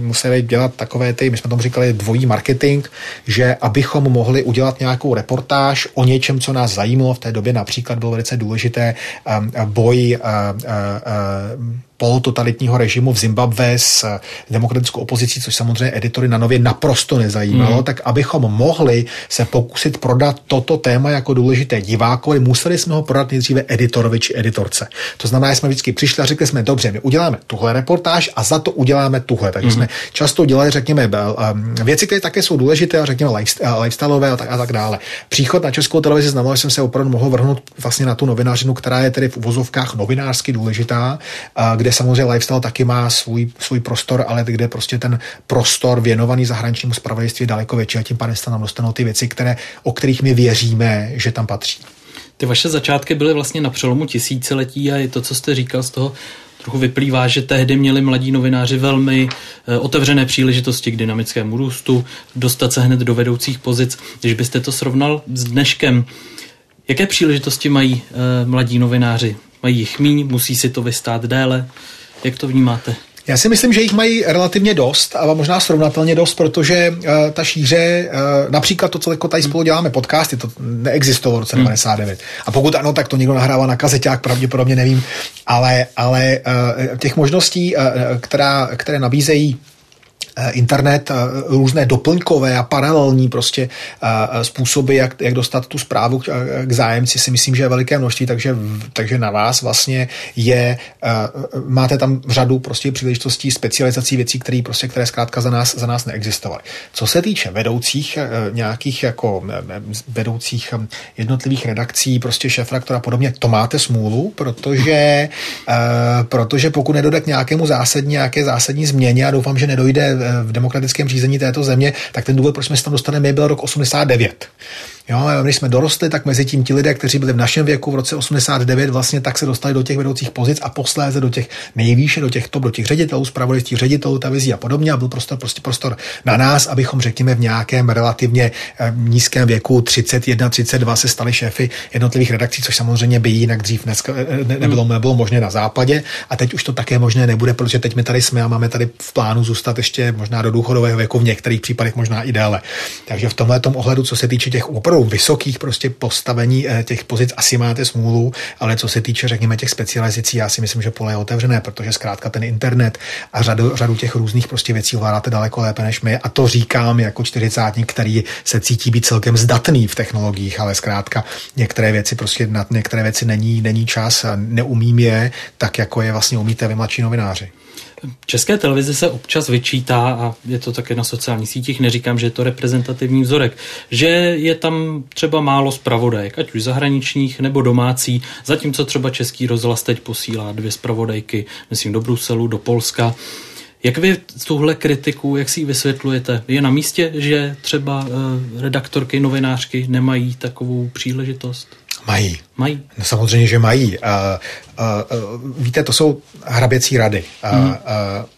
museli dělat takové ty, my jsme tomu říkali dvojí marketing, že abychom mohli udělat nějakou reportáž o něčem, co nás zajímalo v té době, například bylo velice důležité um, boj uh, uh, polototalitního režimu v Zimbabwe s eh, demokratickou opozicí, což samozřejmě editory na nově naprosto nezajímalo, mm. tak abychom mohli se pokusit prodat toto téma jako důležité divákovi, museli jsme ho prodat nejdříve editorovi či editorce. To znamená, že jsme vždycky přišli a řekli jsme, dobře, my uděláme tuhle reportáž a za to uděláme tuhle. Takže mm. jsme často dělali, řekněme, věci, které také jsou důležité, a řekněme, lifestyleové a tak, a tak dále. Příchod na českou televizi znamená, že jsem se opravdu mohl vrhnout vlastně na tu novinářinu, která je tedy v uvozovkách novinářsky důležitá, kde samozřejmě lifestyle taky má svůj, svůj prostor, ale kde prostě ten prostor věnovaný zahraničnímu spravodajství je daleko větší a tím pádem se nám dostanou ty věci, které, o kterých my věříme, že tam patří. Ty vaše začátky byly vlastně na přelomu tisíciletí a i to, co jste říkal z toho, trochu vyplývá, že tehdy měli mladí novináři velmi eh, otevřené příležitosti k dynamickému růstu, dostat se hned do vedoucích pozic. Když byste to srovnal s dneškem, jaké příležitosti mají eh, mladí novináři? Mají jich míň, musí si to vystát déle. Jak to vnímáte? Já si myslím, že jich mají relativně dost a možná srovnatelně dost, protože uh, ta šíře, uh, například to, co jako tady spolu děláme podcasty, to neexistovalo v roce 99. Hmm. A pokud ano, tak to někdo nahrává na kazeťák, pravděpodobně nevím, ale, ale uh, těch možností, uh, která, které nabízejí internet, eh, různé doplňkové a paralelní prostě eh, způsoby, jak, jak dostat tu zprávu k, zájemci, si myslím, že je veliké množství, takže, takže na vás vlastně je, máte tam řadu prostě příležitostí, specializací věcí, které prostě, které zkrátka za nás, za nás neexistovaly. Co se týče vedoucích nějakých jako vedoucích jednotlivých redakcí, prostě šéfraktora a podobně, to máte smůlu, protože, protože pokud nedojde k nějakému zásadní, nějaké zásadní změně a doufám, že nedojde v demokratickém řízení této země, tak ten důvod, proč jsme se tam dostali, byl rok 89 Jo, když jsme dorostli, tak mezi tím ti lidé, kteří byli v našem věku v roce 89, vlastně tak se dostali do těch vedoucích pozic a posléze do těch nejvýše, do těch top, do těch ředitelů, zpravodajství ředitelů, televizí a podobně. A byl prostor, prostě prostor na nás, abychom, řekněme, v nějakém relativně eh, nízkém věku 31, 32 se stali šéfy jednotlivých redakcí, což samozřejmě by jinak dřív dneska, eh, ne, nebylo, hmm. nebylo možné na západě. A teď už to také možné nebude, protože teď my tady jsme a máme tady v plánu zůstat ještě možná do důchodového věku, v některých případech možná i déle. Takže v tomhle ohledu, co se týče těch opravdu vysokých prostě postavení eh, těch pozic, asi máte smůlu, ale co se týče, řekněme, těch specializací, já si myslím, že pole je otevřené, protože zkrátka ten internet a řadu, řadu těch různých prostě věcí ovládáte daleko lépe než my. A to říkám jako čtyřicátník, který se cítí být celkem zdatný v technologiích, ale zkrátka některé věci prostě na některé věci není, není čas a neumím je tak, jako je vlastně umíte vy mladší novináři. České televize se občas vyčítá, a je to také na sociálních sítích, neříkám, že je to reprezentativní vzorek, že je tam třeba málo zpravodajek, ať už zahraničních nebo domácí, zatímco třeba Český rozhlas teď posílá dvě zpravodajky, myslím, do Bruselu, do Polska. Jak vy tuhle kritiku, jak si ji vysvětlujete? Je na místě, že třeba uh, redaktorky, novinářky nemají takovou příležitost? Mají. Mají. No, samozřejmě, že mají. Uh, uh, uh, víte, to jsou hraběcí rady. Uh, uh,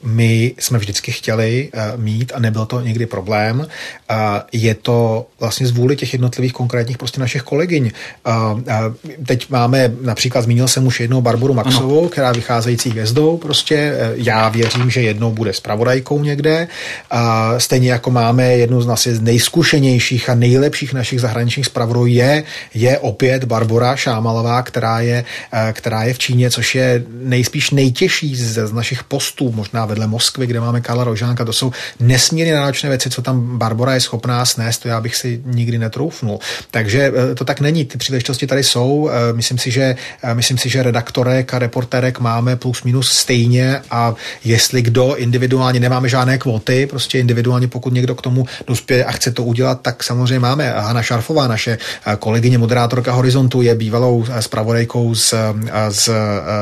my jsme vždycky chtěli uh, mít a nebyl to někdy problém. Uh, je to vlastně z vůli těch jednotlivých konkrétních prostě našich kolegyň. Uh, uh, teď máme, například zmínil jsem už jednou Barboru Maxovou, ano. která vycházející hvězdou. Prostě já věřím, že jednou bude spravodajkou někde. Uh, stejně jako máme jednu z nás nejzkušenějších a nejlepších našich zahraničních zpravodajů je, je opět Barbora Šámalová, která je, eh, která je v Číně, což je nejspíš nejtěžší z, z našich postů, možná vedle Moskvy, kde máme Karla Rožánka. To jsou nesmírně náročné věci, co tam Barbara je schopná snést, to já bych si nikdy netroufnul. Takže eh, to tak není. Ty příležitosti tady jsou. Eh, myslím si, že, myslím si, že redaktorek a reporterek máme plus minus stejně a jestli kdo individuálně nemáme žádné kvóty, prostě individuálně pokud někdo k tomu dospěje a chce to udělat, tak samozřejmě máme. Hanna Šarfová, naše kolegyně moderátorka Horizontu, je bývalou zpravodajkou z, z,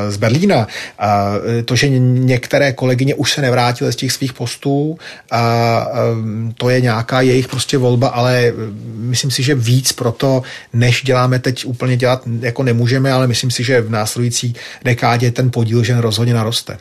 z Berlína. A to, že některé kolegyně už se nevrátily z těch svých postů, a to je nějaká jejich prostě volba, ale myslím si, že víc proto, než děláme teď úplně dělat, jako nemůžeme, ale myslím si, že v následující dekádě ten podíl žen rozhodně naroste.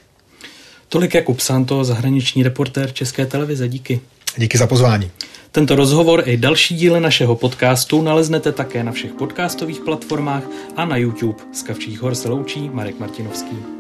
Tolik Jakub Santo, zahraniční reportér České televize. Díky. Díky za pozvání. Tento rozhovor i další díly našeho podcastu naleznete také na všech podcastových platformách a na YouTube. Z Kavčích hor se loučí Marek Martinovský.